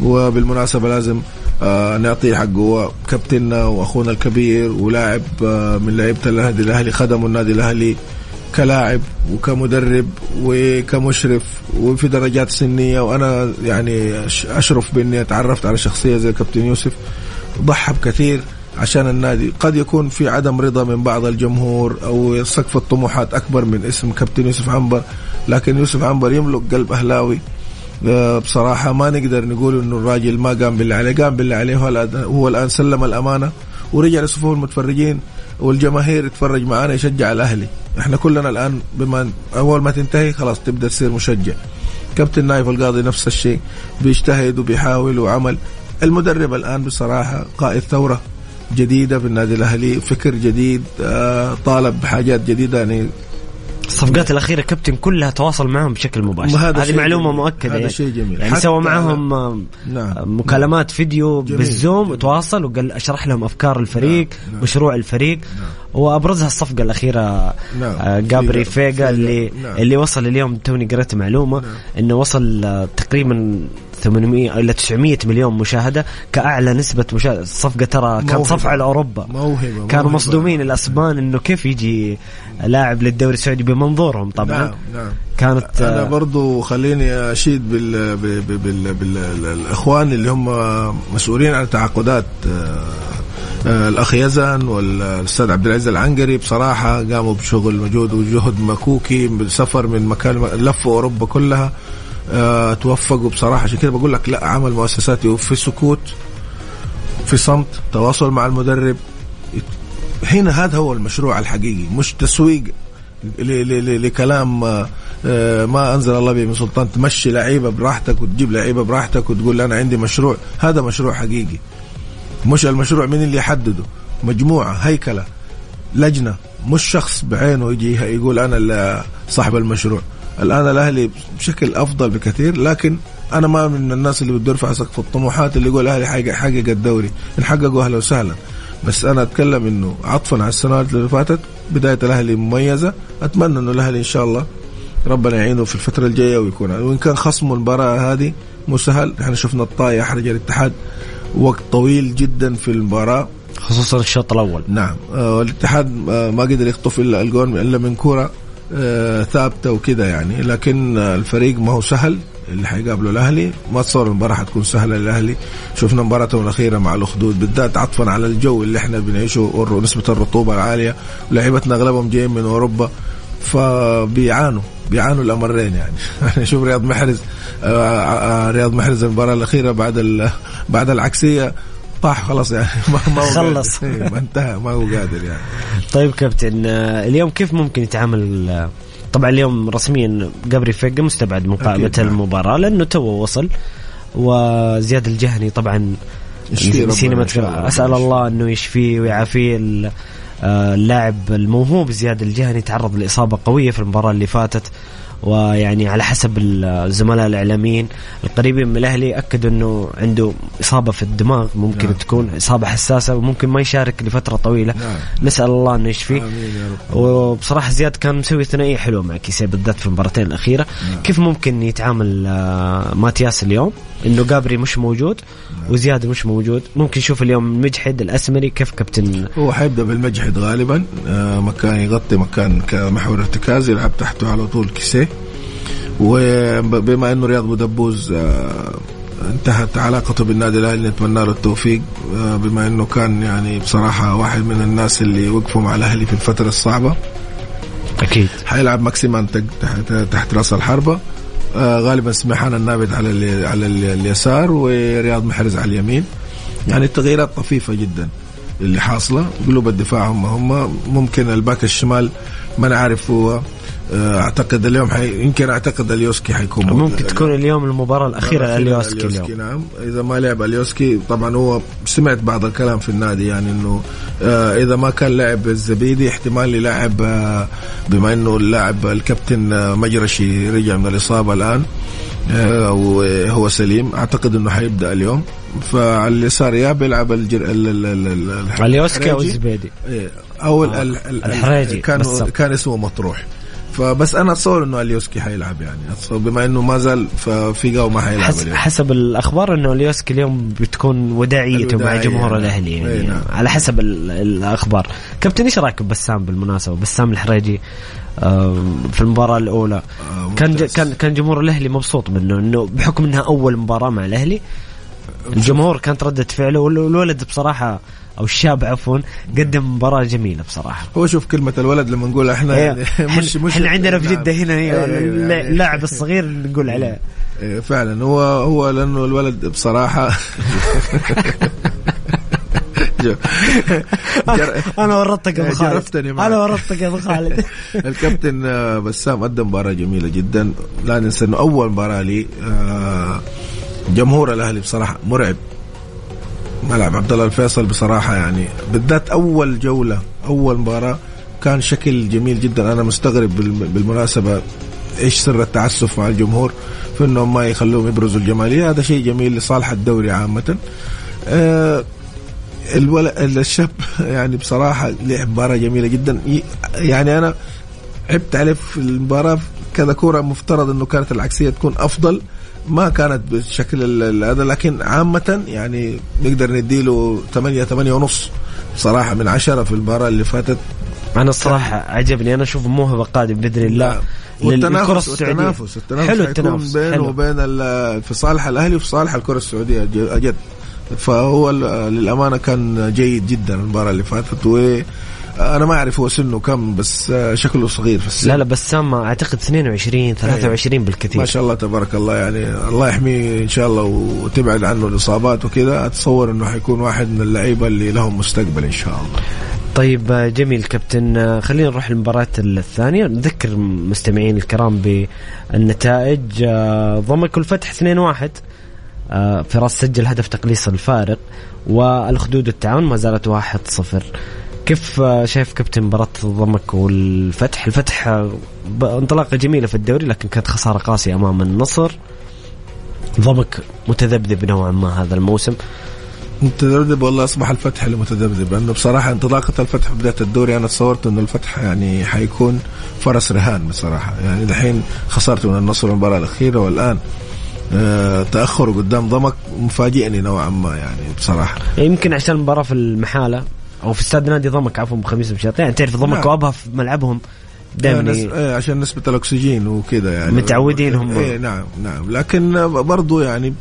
Speaker 5: وبالمناسبة لازم آه نعطيه حقه. كابتننا وأخونا الكبير ولاعب آه من لعيبة النادي الأهلي خدموا النادي الأهلي. كلاعب وكمدرب وكمشرف وفي درجات سنية وأنا يعني أشرف بإني أتعرفت على شخصية زي كابتن يوسف. ضحى بكثير عشان النادي. قد يكون في عدم رضا من بعض الجمهور أو سقف الطموحات أكبر من اسم كابتن يوسف عنبر. لكن يوسف عنبر يملك قلب أهلاوي. آه، بصراحة ما نقدر نقول إنه الراجل ما قام باللي عليه. قام باللي عليه هو الآن سلم الأمانة ورجع لصفوف المتفرجين. والجماهير يتفرج معانا يشجع الأهلي. إحنا كلنا الآن بما أول ما تنتهي خلاص تبدأ تصير مشجع. كابتن نايف القاضي نفس الشيء بيجتهد وبيحاول وعمل. المدرب الآن بصراحة قائد ثورة جديدة بالنادي الأهلي فكر جديد آه، طالب بحاجات جديدة يعني
Speaker 4: الصفقات الأخيرة كابتن كلها تواصل معهم بشكل مباشر هذه معلومة
Speaker 5: جميل.
Speaker 4: مؤكدة
Speaker 5: هذا
Speaker 4: يعني.
Speaker 5: شيء جميل.
Speaker 4: يعني سوى معهم
Speaker 5: نعم
Speaker 4: مكالمات فيديو
Speaker 5: جميل.
Speaker 4: بالزوم
Speaker 5: جميل.
Speaker 4: تواصل وقال أشرح لهم أفكار الفريق
Speaker 5: نعم. نعم.
Speaker 4: مشروع الفريق وأبرزها الصفقة الأخيرة
Speaker 5: نعم.
Speaker 4: آه، جابري
Speaker 5: فيجا.
Speaker 4: فيجا. اللي
Speaker 5: نعم.
Speaker 4: اللي وصل اليوم توني قريت معلومة إنه وصل آه، تقريبا 800 إلى 900 مليون مشاهدة كأعلى نسبة مشاهدة. الصفقه ترى كانت
Speaker 5: موهبة.
Speaker 4: صفعة لأوروبا
Speaker 5: موهبة
Speaker 4: كانوا. مصدومين الأسبان إنه كيف يجي لاعب للدوري السعودي بمنظورهم. طبعا
Speaker 5: نعم نعم.
Speaker 4: كانت
Speaker 5: أنا
Speaker 4: آه،
Speaker 5: برضو خليني أشيد بال بال بال بال بالاخوان اللي هم مسؤولين عن تعاقدات آه، آه، الأخ يزن والأستاذ عبد العزيز العنقري. بصراحة قاموا بشغل مجهود وجهد مكوكي بالسفر من مكان لفوا أوروبا كلها. آه، توفقوا بصراحة. عشان كده بقول لك لا عمل مؤسساتي وفي سكوت في صمت تواصل مع المدرب. هنا هذا هو المشروع الحقيقي مش تسويق لكلام آه، آه، ما أنزل الله به من سلطان. تمشي لعيبة براحتك وتجيب لعيبة براحتك وتقول أنا عندي مشروع. هذا مشروع حقيقي. مش المشروع من اللي يحدده. مجموعة هيكلة لجنة. مش شخص بعينه يجي يقول أنا صاحب المشروع. الآن الأهلي بشكل أفضل بكثير لكن أنا ما من الناس اللي بده يرفع سقف الطموحات اللي يقول الأهلي حقق حقق الدوري إن حققوا أهلا وسهلا. بس أنا أتكلم إنه عطفا على السنوات اللي فاتت بداية الأهلي مميزة. أتمنى إنه الأهلي إن شاء الله ربنا يعينه في الفترة الجاية ويكون وإن كان خصمه المباراة هذه مو سهل. إحنا شفنا الطاي أحرج الاتحاد وقت طويل جدا في المباراة.
Speaker 4: خصوصا الشوط الأول.
Speaker 5: نعم. آه الاتحاد آه ما قدر يخطف إلا الجون إلا من آه ثابتة وكذا يعني. لكن آه الفريق ما هو سهل اللي حيقابله الأهلي. ما تصور المباراه حتكون سهلة للأهلي. شفنا مباراتهم الاخيره مع الأخدود. بالذات عطفا على الجو اللي إحنا بنعيشه ونسبه الرطوبة العالية. ولعيبتنا أغلبهم جايين من أوروبا. فبيعانوا. بيعانوا الأمرين يعني. شوف رياض محرز آه آه رياض محرز المباراة الأخيرة بعد بعد العكسية. طاح خلاص يعني ما
Speaker 4: خلص.
Speaker 5: إيه، ما انتهى ما هو قادر يعني
Speaker 4: طيب كابتن آه، اليوم كيف ممكن يتعامل آه، طبعا اليوم رسميا جابري فيجا مستبعد من قائمة
Speaker 5: نعم.
Speaker 4: المباراة لأنه تو وصل وزياد الجهني طبعا
Speaker 5: يشفيه ربنا
Speaker 4: نسينا ما
Speaker 5: إن شاء
Speaker 4: تقول-
Speaker 5: الله.
Speaker 4: أسأل الله أنه يشفيه ويعافيه اللاعب الموهوب زياد الجهني تعرض لإصابة قوية في المباراة اللي فاتت ويعني على حسب الزملاء الإعلاميين القريبين من الأهلي أكدوا إنه عنده إصابة في الدماغ ممكن
Speaker 5: نعم.
Speaker 4: تكون إصابة حساسة وممكن ما يشارك لفترة طويلة
Speaker 5: نعم.
Speaker 4: نسأل الله إنه يشفيه وبصراحة زياد كان مسوي ثنائية حلوة مع كيسيه بالذات في المباراتين الأخيرة
Speaker 5: نعم.
Speaker 4: كيف ممكن يتعامل آه، ماتياس اليوم إنه جابري مش موجود. وزياد مش موجود. ممكن نشوف اليوم المجحد الأسمري كيف كابتن
Speaker 5: هو حيبدأ بالمجحد غالبا. آه، مكان يغطي مكان كمحور ارتكاز يلعب تحته على طول كيسيه وبما إنه رياض بودبوز آه، انتهت علاقته بالنادي الأهلي نتمنى له التوفيق. آه، بما إنه كان يعني بصراحة واحد من الناس اللي وقفوا مع الأهلي في الفترة الصعبة.
Speaker 4: أكيد.
Speaker 5: حيلعب ماكسيمان تحت, رأس الحربة. غالبا سميحان النابت على على ال اليسار ورياض محرز على اليمين. يعني التغييرات طفيفة جدا اللي حاصلة. قلوب الدفاع هم هم ممكن ال back الشمال ما نعرف هو آه، أعتقد اليوم حي... يمكن أعتقد اليوسكي حيكون
Speaker 4: ممكن تكون اليوم المباراة الأخيرة لليوسكي اليوم.
Speaker 5: نعم. إذا ما لعب اليوسكي طبعا هو سمعت بعض الكلام في النادي يعني إنه آه إذا ما كان لعب الزبيدي احتمال يلعب آه بما إنه اللاعب الكابتن آه مجرشي رجع من الإصابة الآن آه وهو سليم أعتقد إنه حيبدأ اليوم. فعلى اليسار يا بيلعب الجر... ال... ال... ال... ال...
Speaker 4: اليوسكي
Speaker 5: أو.
Speaker 4: الزبيدي؟
Speaker 5: إيه، أو ال...
Speaker 4: آه،
Speaker 5: ال... ال...
Speaker 4: الحريجي
Speaker 5: كان. كان اسمه مطروح. فبس أنا أتصور إنه أليوسكي حيلعب يعني. بما إنه ما زال ففيجا وما حيلعب
Speaker 4: حسب,
Speaker 5: اليوم.
Speaker 4: حسب الأخبار إنه أليوسكي اليوم بتكون وداعيته مع جمهور
Speaker 5: نعم.
Speaker 4: الأهلي يعني.
Speaker 5: نعم.
Speaker 4: على حسب ال- الأخبار. كابتن إيش رأيك ببسام بالمناسبة؟ بسام الحريجي في المباراة الأولى.
Speaker 5: آه،
Speaker 4: كان. كان كان جمهور الأهلي مبسوط منه إنه بحكم إنها أول مباراة مع الأهلي الجمهور كانت ردة فعله وال- والولد بصراحة أو الشاب عفوا قدم مباراة جميلة بصراحة.
Speaker 5: هو شوف كلمة الولد لما نقول إحنا
Speaker 4: إيه،
Speaker 5: يعني مش مش
Speaker 4: إحنا عندنا في
Speaker 5: نعم.
Speaker 4: جدة هنا هي
Speaker 5: إيه، يعني-
Speaker 4: اللاعب الصغير نقول عليه.
Speaker 5: إيه، فعلا. هو هو لأنه الولد جر-
Speaker 4: أنا ورطتك يا أبو خالد.
Speaker 5: جرفتني معك.
Speaker 4: أنا ورطتك يا أبو خالد.
Speaker 5: الكابتن آه، بسام قدم مباراة جميلة جدا. لا ننسى إنه أول مباراة لي آه، جمهور الأهلي بصراحة مرعب. ملعب عبد الله الفيصل بصراحة يعني بالذات أول جولة أول مباراة كان شكل جميل جدا. أنا مستغرب بالم- بالمناسبة إيش سر التعسف مع الجمهور في إنهم ما يخلوهم يبرزوا الجمالية. هذا شيء جميل لصالح الدوري عامة. آه، الولد الشاب يعني بصراحة لعب مباراة جميلة جدا. يعني أنا عبت عليه في المباراة. كذا كورة مفترض أنه كانت العكسية تكون أفضل. ما كانت بالشكل ال- ال- هذا لكن عامة يعني نقدر نديله 8 8 ونص بصراحة من عشرة في المباراة اللي فاتت
Speaker 4: أنا الصراحة عجبني أنا أشوف موهبه قادم بإذن الله للكرة
Speaker 5: والتنافس
Speaker 4: السعودية.
Speaker 5: والتنافس التنافس
Speaker 4: حلو التنافس
Speaker 5: بينه
Speaker 4: حلو.
Speaker 5: وبين في صالح الأهلي وفي صالح الكرة السعودية أجد فهو للأمانة كان جيد جدا المباراة اللي فاتت و أنا ما أعرف هو سنه كم بس شكله صغير في السن.
Speaker 4: لا لا بسام أعتقد 22 23 بالكثير.
Speaker 5: ما شاء الله تبارك الله يعني الله يحميه إن شاء الله وتبعد عنه الإصابات وكذا. أتصور إنه حيكون واحد من اللعيبة اللي لهم مستقبل إن شاء الله.
Speaker 4: طيب آه، جميل كابتن. آه، خلينا نروح للمباراة الثانية. نذكر مستمعين الكرام بالنتائج. آه، ضمك والفتح 2-1 آه، فراس سجل هدف تقليص الفارق والخدود والتعاون ما زالت 1-0 كيف شايف كابتن مباراة ضمك والفتح؟ الفتح انطلاقة جميلة في الدوري لكن كانت خسارة قاسية أمام النصر. ضمك متذبذب نوعا ما هذا الموسم.
Speaker 5: متذبذب والله أصبح الفتح المتذبذب لأنه بصراحة انطلاقة الفتح بداية الدوري أنا تصورت إنه الفتح يعني حيكون فرس رهان بصراحة. يعني دحين خسرت من النصر المباراة الأخيرة والآن آه تأخره قدام ضمك مفاجئني نوعا ما يعني بصراحة.
Speaker 4: يمكن عشان المباراة في المحالة أو في استاد نادي ضمك عفوا بخميس مشاط يعني تعرف ضمك
Speaker 5: نعم.
Speaker 4: وابها في ملعبهم دائما.
Speaker 5: نس... إيه عشان نسبة الأكسجين وكذا يعني.
Speaker 4: متعودين هم.
Speaker 5: إيه نعم نعم. لكن برضو يعني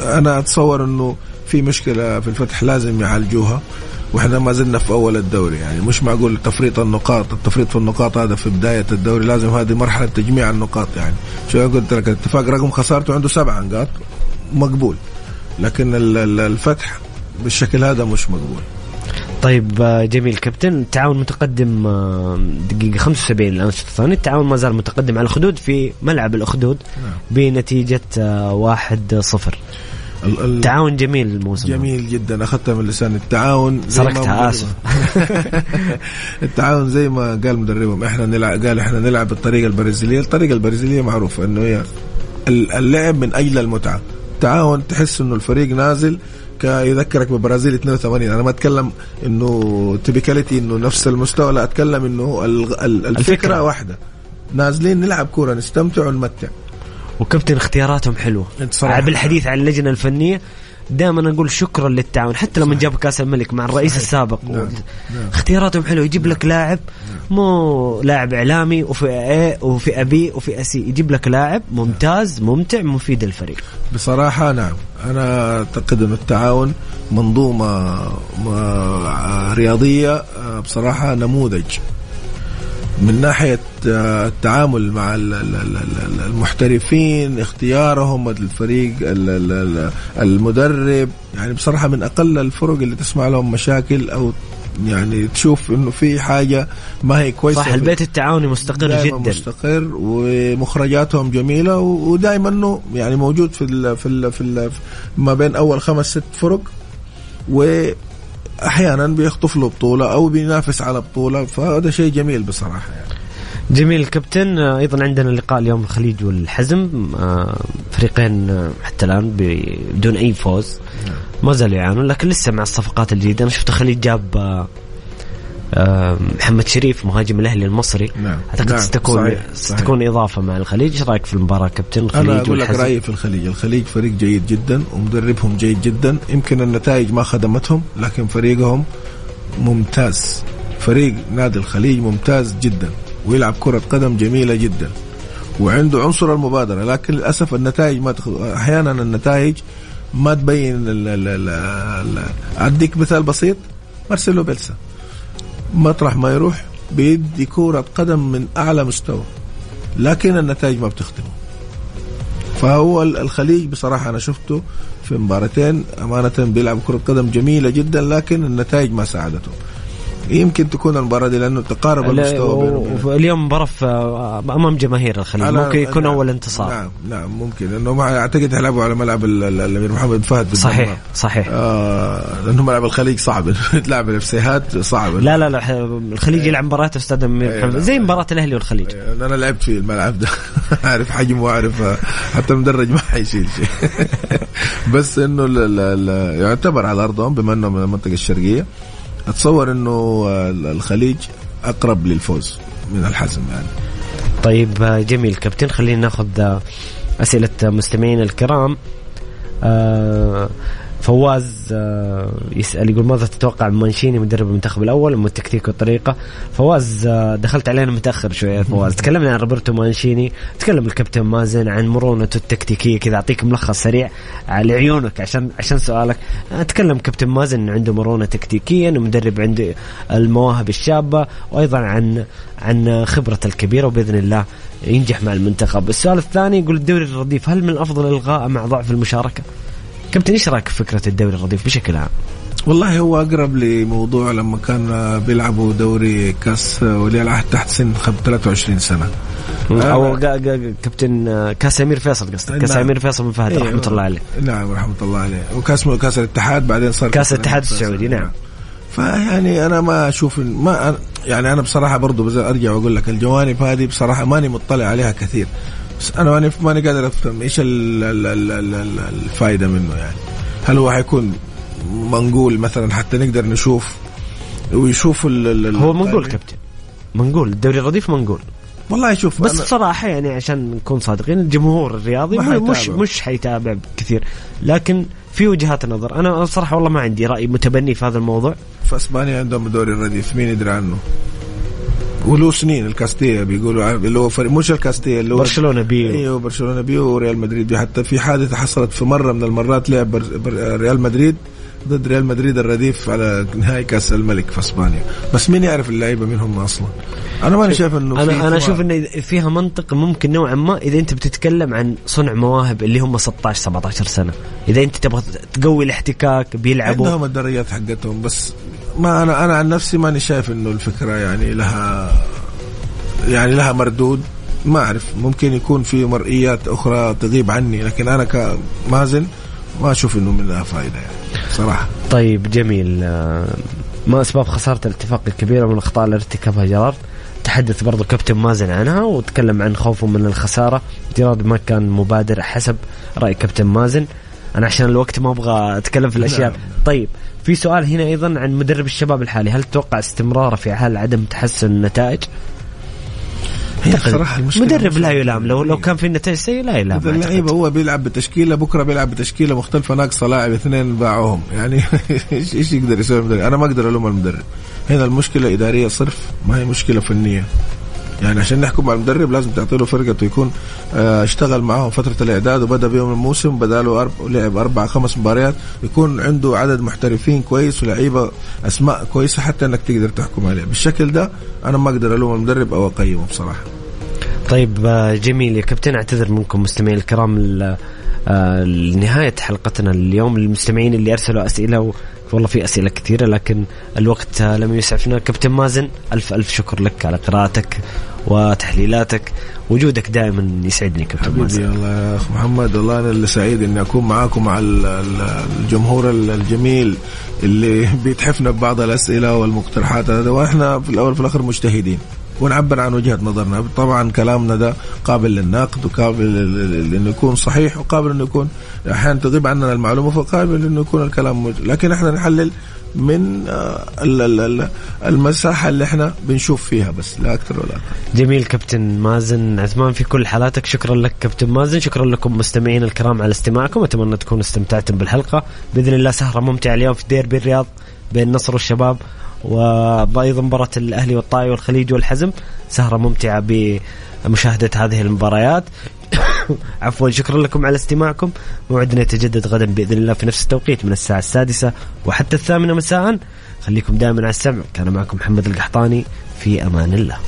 Speaker 5: أنا أتصور أنه في مشكلة في الفتح لازم يعالجوها وإحنا ما زلنا في أول الدوري يعني. مش معقول تفريط النقاط التفريط في النقاط هذا في بداية الدوري لازم هذه مرحلة تجميع النقاط يعني. شو قلت لك؟ الاتفاق رقم خسارته عنده سبع نقاط مقبول. لكن ال- ال- الفتح بالشكل هذا مش مقبول.
Speaker 4: طيب آه، جميل. كابتن التعاون متقدم آه، دقيقة 75 الآن الشوط الثاني. التعاون ما زال متقدم على الخدود في ملعب الأخدود بنتيجة آه، واحد صفر.
Speaker 5: ال- ال-
Speaker 4: تعاون جميل الموسم.
Speaker 5: جميل جدا. أخذتها من لسان التعاون زي ما
Speaker 4: سرقتها آسف.
Speaker 5: التعاون زي ما قال مدربهم. إحنا نلعب قال إحنا نلعب بالطريقة البرازيلية. الطريقة البرازيلية معروفة إنه هي ال- اللعب من أجل المتعة. التعاون تحس إنه الفريق نازل كيذكرك ببرازيل 82 أنا ما أتكلم إنه تبيكاليتي إنه نفس المستوى لا أتكلم إنه ال- ال- الفكرة,
Speaker 4: الفكرة.
Speaker 5: واحدة. نازلين نلعب كورة نستمتع ونمتع.
Speaker 4: وكابتن اختياراتهم
Speaker 5: صراحة.
Speaker 4: بالحديث عن اللجنة الفنية. دائما أقول شكرا للتعاون. حتى لما جاب كأس الملك مع الرئيس
Speaker 5: صحيح.
Speaker 4: السابق.
Speaker 5: نعم. نعم.
Speaker 4: اختياراتهم حلوة. يجيب لك لاعب مو لاعب إعلامي وفئه A وفئه B وفئه C. يجيب لك لاعب ممتاز ممتع مفيد للفريق.
Speaker 5: بصراحة نعم. أنا أعتقد أن التعاون منظومة م- رياضية آه، بصراحة نموذج. من ناحية آه، التعامل مع ال- ال- ال- ال- المحترفين اختيارهم الفريق ال- ال- ال- المدرب. يعني بصراحة من أقل الفرق اللي تسمع لهم مشاكل أو يعني تشوف إنه في حاجة ما هي كويسة
Speaker 4: صح البيت التعاوني مستقر جدا.
Speaker 5: مستقر ومخرجاتهم جميلة و- ودائما إنه يعني موجود في ال في ال في ال ما بين أول خمس ست فرق. واحيانا بيخطف له بطولة أو بينافس على بطولة فهذا شيء جميل بصراحة يعني.
Speaker 4: جميل كابتن. أيضا عندنا لقاء اليوم الخليج والحزم. آه، فريقين حتى الآن بدون أي فوز. ما زالوا يعانون لكن لسه مع الصفقات الجديدة. أنا شفت الخليج جاب آه، محمد شريف مهاجم الأهلي المصري.
Speaker 5: نعم.
Speaker 4: أعتقد
Speaker 5: نعم،
Speaker 4: ستكون
Speaker 5: صحيح،
Speaker 4: ستكون إضافة مع الخليج. إيش رأيك في المباراة كابتن؟ الخليج
Speaker 5: أنا أقول لك؟ رأيي في الخليج. الخليج فريق جيد جدا ومدربهم جيد جدا. يمكن النتائج ما خدمتهم لكن فريقهم ممتاز. فريق نادي الخليج ممتاز جدا ويلعب كرة قدم جميلة جدا وعنده عنصر المبادرة. لكن للأسف النتائج ما تخ... أحيانا النتائج ما تبين ال... ال... ال... ال... أديك مثال بسيط مارسيلو بيلسا. مطرح ما يروح بيدي كرة قدم من أعلى مستوى لكن النتائج ما بتخدمه. فهو ال- الخليج بصراحة أنا شفته في مباراتين أمانة بيلعب كرة قدم جميلة جدا لكن النتائج ما ساعدته. يمكن تكون المباراة دي لأنه تقارب المستوى
Speaker 4: اليوم مباراه أمام جماهير الخليج. ممكن يكون
Speaker 5: نعم،
Speaker 4: أول انتصار.
Speaker 5: نعم نعم ممكن. لأنه ما أعتقد يلعبوا على ملعب ال- ال- الأمير محمد فهد.
Speaker 4: صحيح صحيح.
Speaker 5: آه لأنه ملعب الخليج صعب. تلعب الإفسيهات صعب.
Speaker 4: لا لا لا الخليج يلعب مباراة في استاد الأمير
Speaker 5: إيه،
Speaker 4: محمد. زي مباراة الأهلي والخليج.
Speaker 5: أنا لعبت في الملعب ده. أعرف حجمه وأعرف حتى المدرج ما حيشيل شيء. بس إنه يعتبر على أرضهم بما انه من المنطقة الشرقية. اتصور انه ال- الخليج اقرب للفوز من الحزم يعني.
Speaker 4: طيب آه، جميل. كابتن خلينا ناخذ آه، أسئلة مستمعينا الكرام. آه، فواز آه، يسأل يقول ماذا تتوقع من مانشيني مدرب المنتخب الأول من التكتيك والطريقة؟ فواز آه، دخلت علينا متأخر شوية يا فواز تكلمنا عن روبرتو مانشيني تكلم الكابتن مازن عن مرونته التكتيكية كذا أعطيك ملخص سريع على عيونك عشان عشان سؤالك. اتكلم كابتن مازن انه عنده مرونة تكتيكيا ومدرب عنده المواهب الشابة وأيضا عن عن خبرته الكبيرة وبإذن الله ينجح مع المنتخب. السؤال الثاني يقول الدوري الرديف هل من الأفضل إلغاءه مع ضعف المشاركة؟ كابتن إيش رأيك في فكرة الدوري الرديف بشكل عام؟
Speaker 5: والله هو أقرب لموضوع لما كان بيلعبوا دوري كأس ولي العهد تحت سن خم- 23
Speaker 4: سنة. أو كابتن آه، كأس أمير فيصل قصدك. كأس
Speaker 5: نعم.
Speaker 4: أمير فيصل بن فهد
Speaker 5: إيه،
Speaker 4: رحمة الله عليه.
Speaker 5: نعم رحمة الله عليه. وكأس كأس الاتحاد بعدين صار
Speaker 4: كأس الاتحاد. السعودي نعم.
Speaker 5: فيعني أنا ما أشوف ما يعني أنا بصراحة برضو أرجع وأقول لك الجوانب هذه بصراحة ماني مطلع عليها كثير. بس أنا ماني ماني قادر أفهم إيش ال- ال- ال- ال- ال- الفائده منه يعني. هل هو حيكون منقول مثلا حتى نقدر نشوف ويشوف ال ال
Speaker 4: هو منقول كابتن. منقول. الدوري الرديف منقول.
Speaker 5: والله شوف
Speaker 4: بس بصراحة يعني عشان نكون صادقين الجمهور الرياضي مش مش حيتابع كثير. لكن في وجهات نظر. أنا صراحة والله ما عندي رأي متبني في هذا الموضوع.
Speaker 5: في إسبانيا عندهم دوري الرديف مين يدري عنه؟ وله سنين الكاستيا بيقولوا اللي هو فريق مش الكاستيا اللي هو
Speaker 4: برشلونة بيو.
Speaker 5: أيوه برشلونه بيو وريال مدريد. حتى في حادثة حصلت في مرة من المرات لعب ريال مدريد ضد ريال مدريد الرديف على نهائي كأس الملك في إسبانيا. بس مين يعرف اللعيبة مين هم أصلا؟ أنا ماني شايف إنه
Speaker 4: أنا أنا أشوف انه فيها منطق ممكن نوعا ما إذا أنت بتتكلم عن صنع مواهب اللي هم 16 17 سنة. إذا أنت تبغى تقوي الاحتكاك بيلعبوا.
Speaker 5: عندهم الدرجات حقتهم بس ما أنا أنا عن نفسي ماني شايف إنه الفكرة يعني لها يعني لها مردود. ما أعرف ممكن يكون في مرئيات أخرى تغيب عني لكن أنا كمازن ما أشوف إنه منها فائده يعني صراحة.
Speaker 4: طيب جميل. ما أسباب خسارة الاتفاق الكبيره من الأخطاء اللي ارتكبها جيرارد. تحدث برضو كابتن مازن عنها وتكلم عن خوفه من الخسارة. جيرارد ما كان مبادر حسب رأي كابتن مازن. أنا عشان الوقت ما أبغى أتكلم في الأشياء. نعم. طيب في سؤال هنا أيضا عن مدرب الشباب الحالي. هل تتوقع استمراره في حال عدم تحسن النتائج؟
Speaker 5: هي صراحة المشكلة
Speaker 4: مدرب لا يلام. لو لو كان في النتائج سيئة لا يلام.
Speaker 5: إذا اللعيبة هو بيلعب بتشكيلة بكرة بيلعب بتشكيلة مختلفة ناقصة لاعب اثنين باعوهم. يعني إيش يقدر يسوي المدرب أنا ما أقدر ألوم المدرب. هنا المشكلة إدارية صرف ما هي مشكلة فنية. يعني عشان نحكم على المدرب لازم تعطي له فرقته يكون آه، اشتغل معاهم فترة الإعداد وبدأ بيوم الموسم بدا له أرب... لعب أربع خمس مباريات يكون عنده عدد محترفين كويس ولعيبة أسماء كويسة حتى إنك تقدر تحكم عليه بالشكل ده أنا ما أقدر ألوم المدرب أو أقيمه بصراحة.
Speaker 4: طيب آه، جميل. يا كابتن أعتذر منكم مستمعين الكرام آه، لنهاية حلقتنا اليوم المستمعين اللي أرسلوا أسئلة والله في أسئلة كثيرة لكن الوقت لم يسعفنا. كابتن مازن ألف ألف شكر لك على قراءتك وتحليلاتك. وجودك دائما يسعدني كابتن
Speaker 5: حبيبي
Speaker 4: مازن.
Speaker 5: الله يا أخ محمد والله أنا اللي سعيد إني أكون معاكم مع الجمهور الجميل اللي بيتحفنا ببعض الأسئلة والمقترحات هذا وإحنا في الأول في الآخر مجتهدين. ونعبر عن وجهة نظرنا. طبعا كلامنا ده قابل للنقد وقابل انه يكون صحيح وقابل أنه يكون أحيانا تغيب عننا المعلومة فقابل أنه يكون الكلام موجود. لكن إحنا نحلل من آه، المساحة اللي إحنا بنشوف فيها بس لا أكثر ولا أقل.
Speaker 4: جميل كابتن مازن. عثمان في كل حالاتك شكرا لك كابتن مازن. شكرا لكم مستمعين الكرام على استماعكم. أتمنى تكونوا استمتعتم بالحلقة. بإذن الله سهرة ممتعة اليوم في ديربي الرياض بين النصر والشباب وأيضا مباراة الأهلي والطائي والخليج والحزم. سهرة ممتعة بمشاهدة هذه المباريات. عفوا شكرا لكم على استماعكم. موعدنا يتجدد غدا بإذن الله في نفس التوقيت من الساعة السادسة وحتى الثامنة مساء. خليكم دائما على السمع. كان معكم محمد القحطاني. في أمان الله.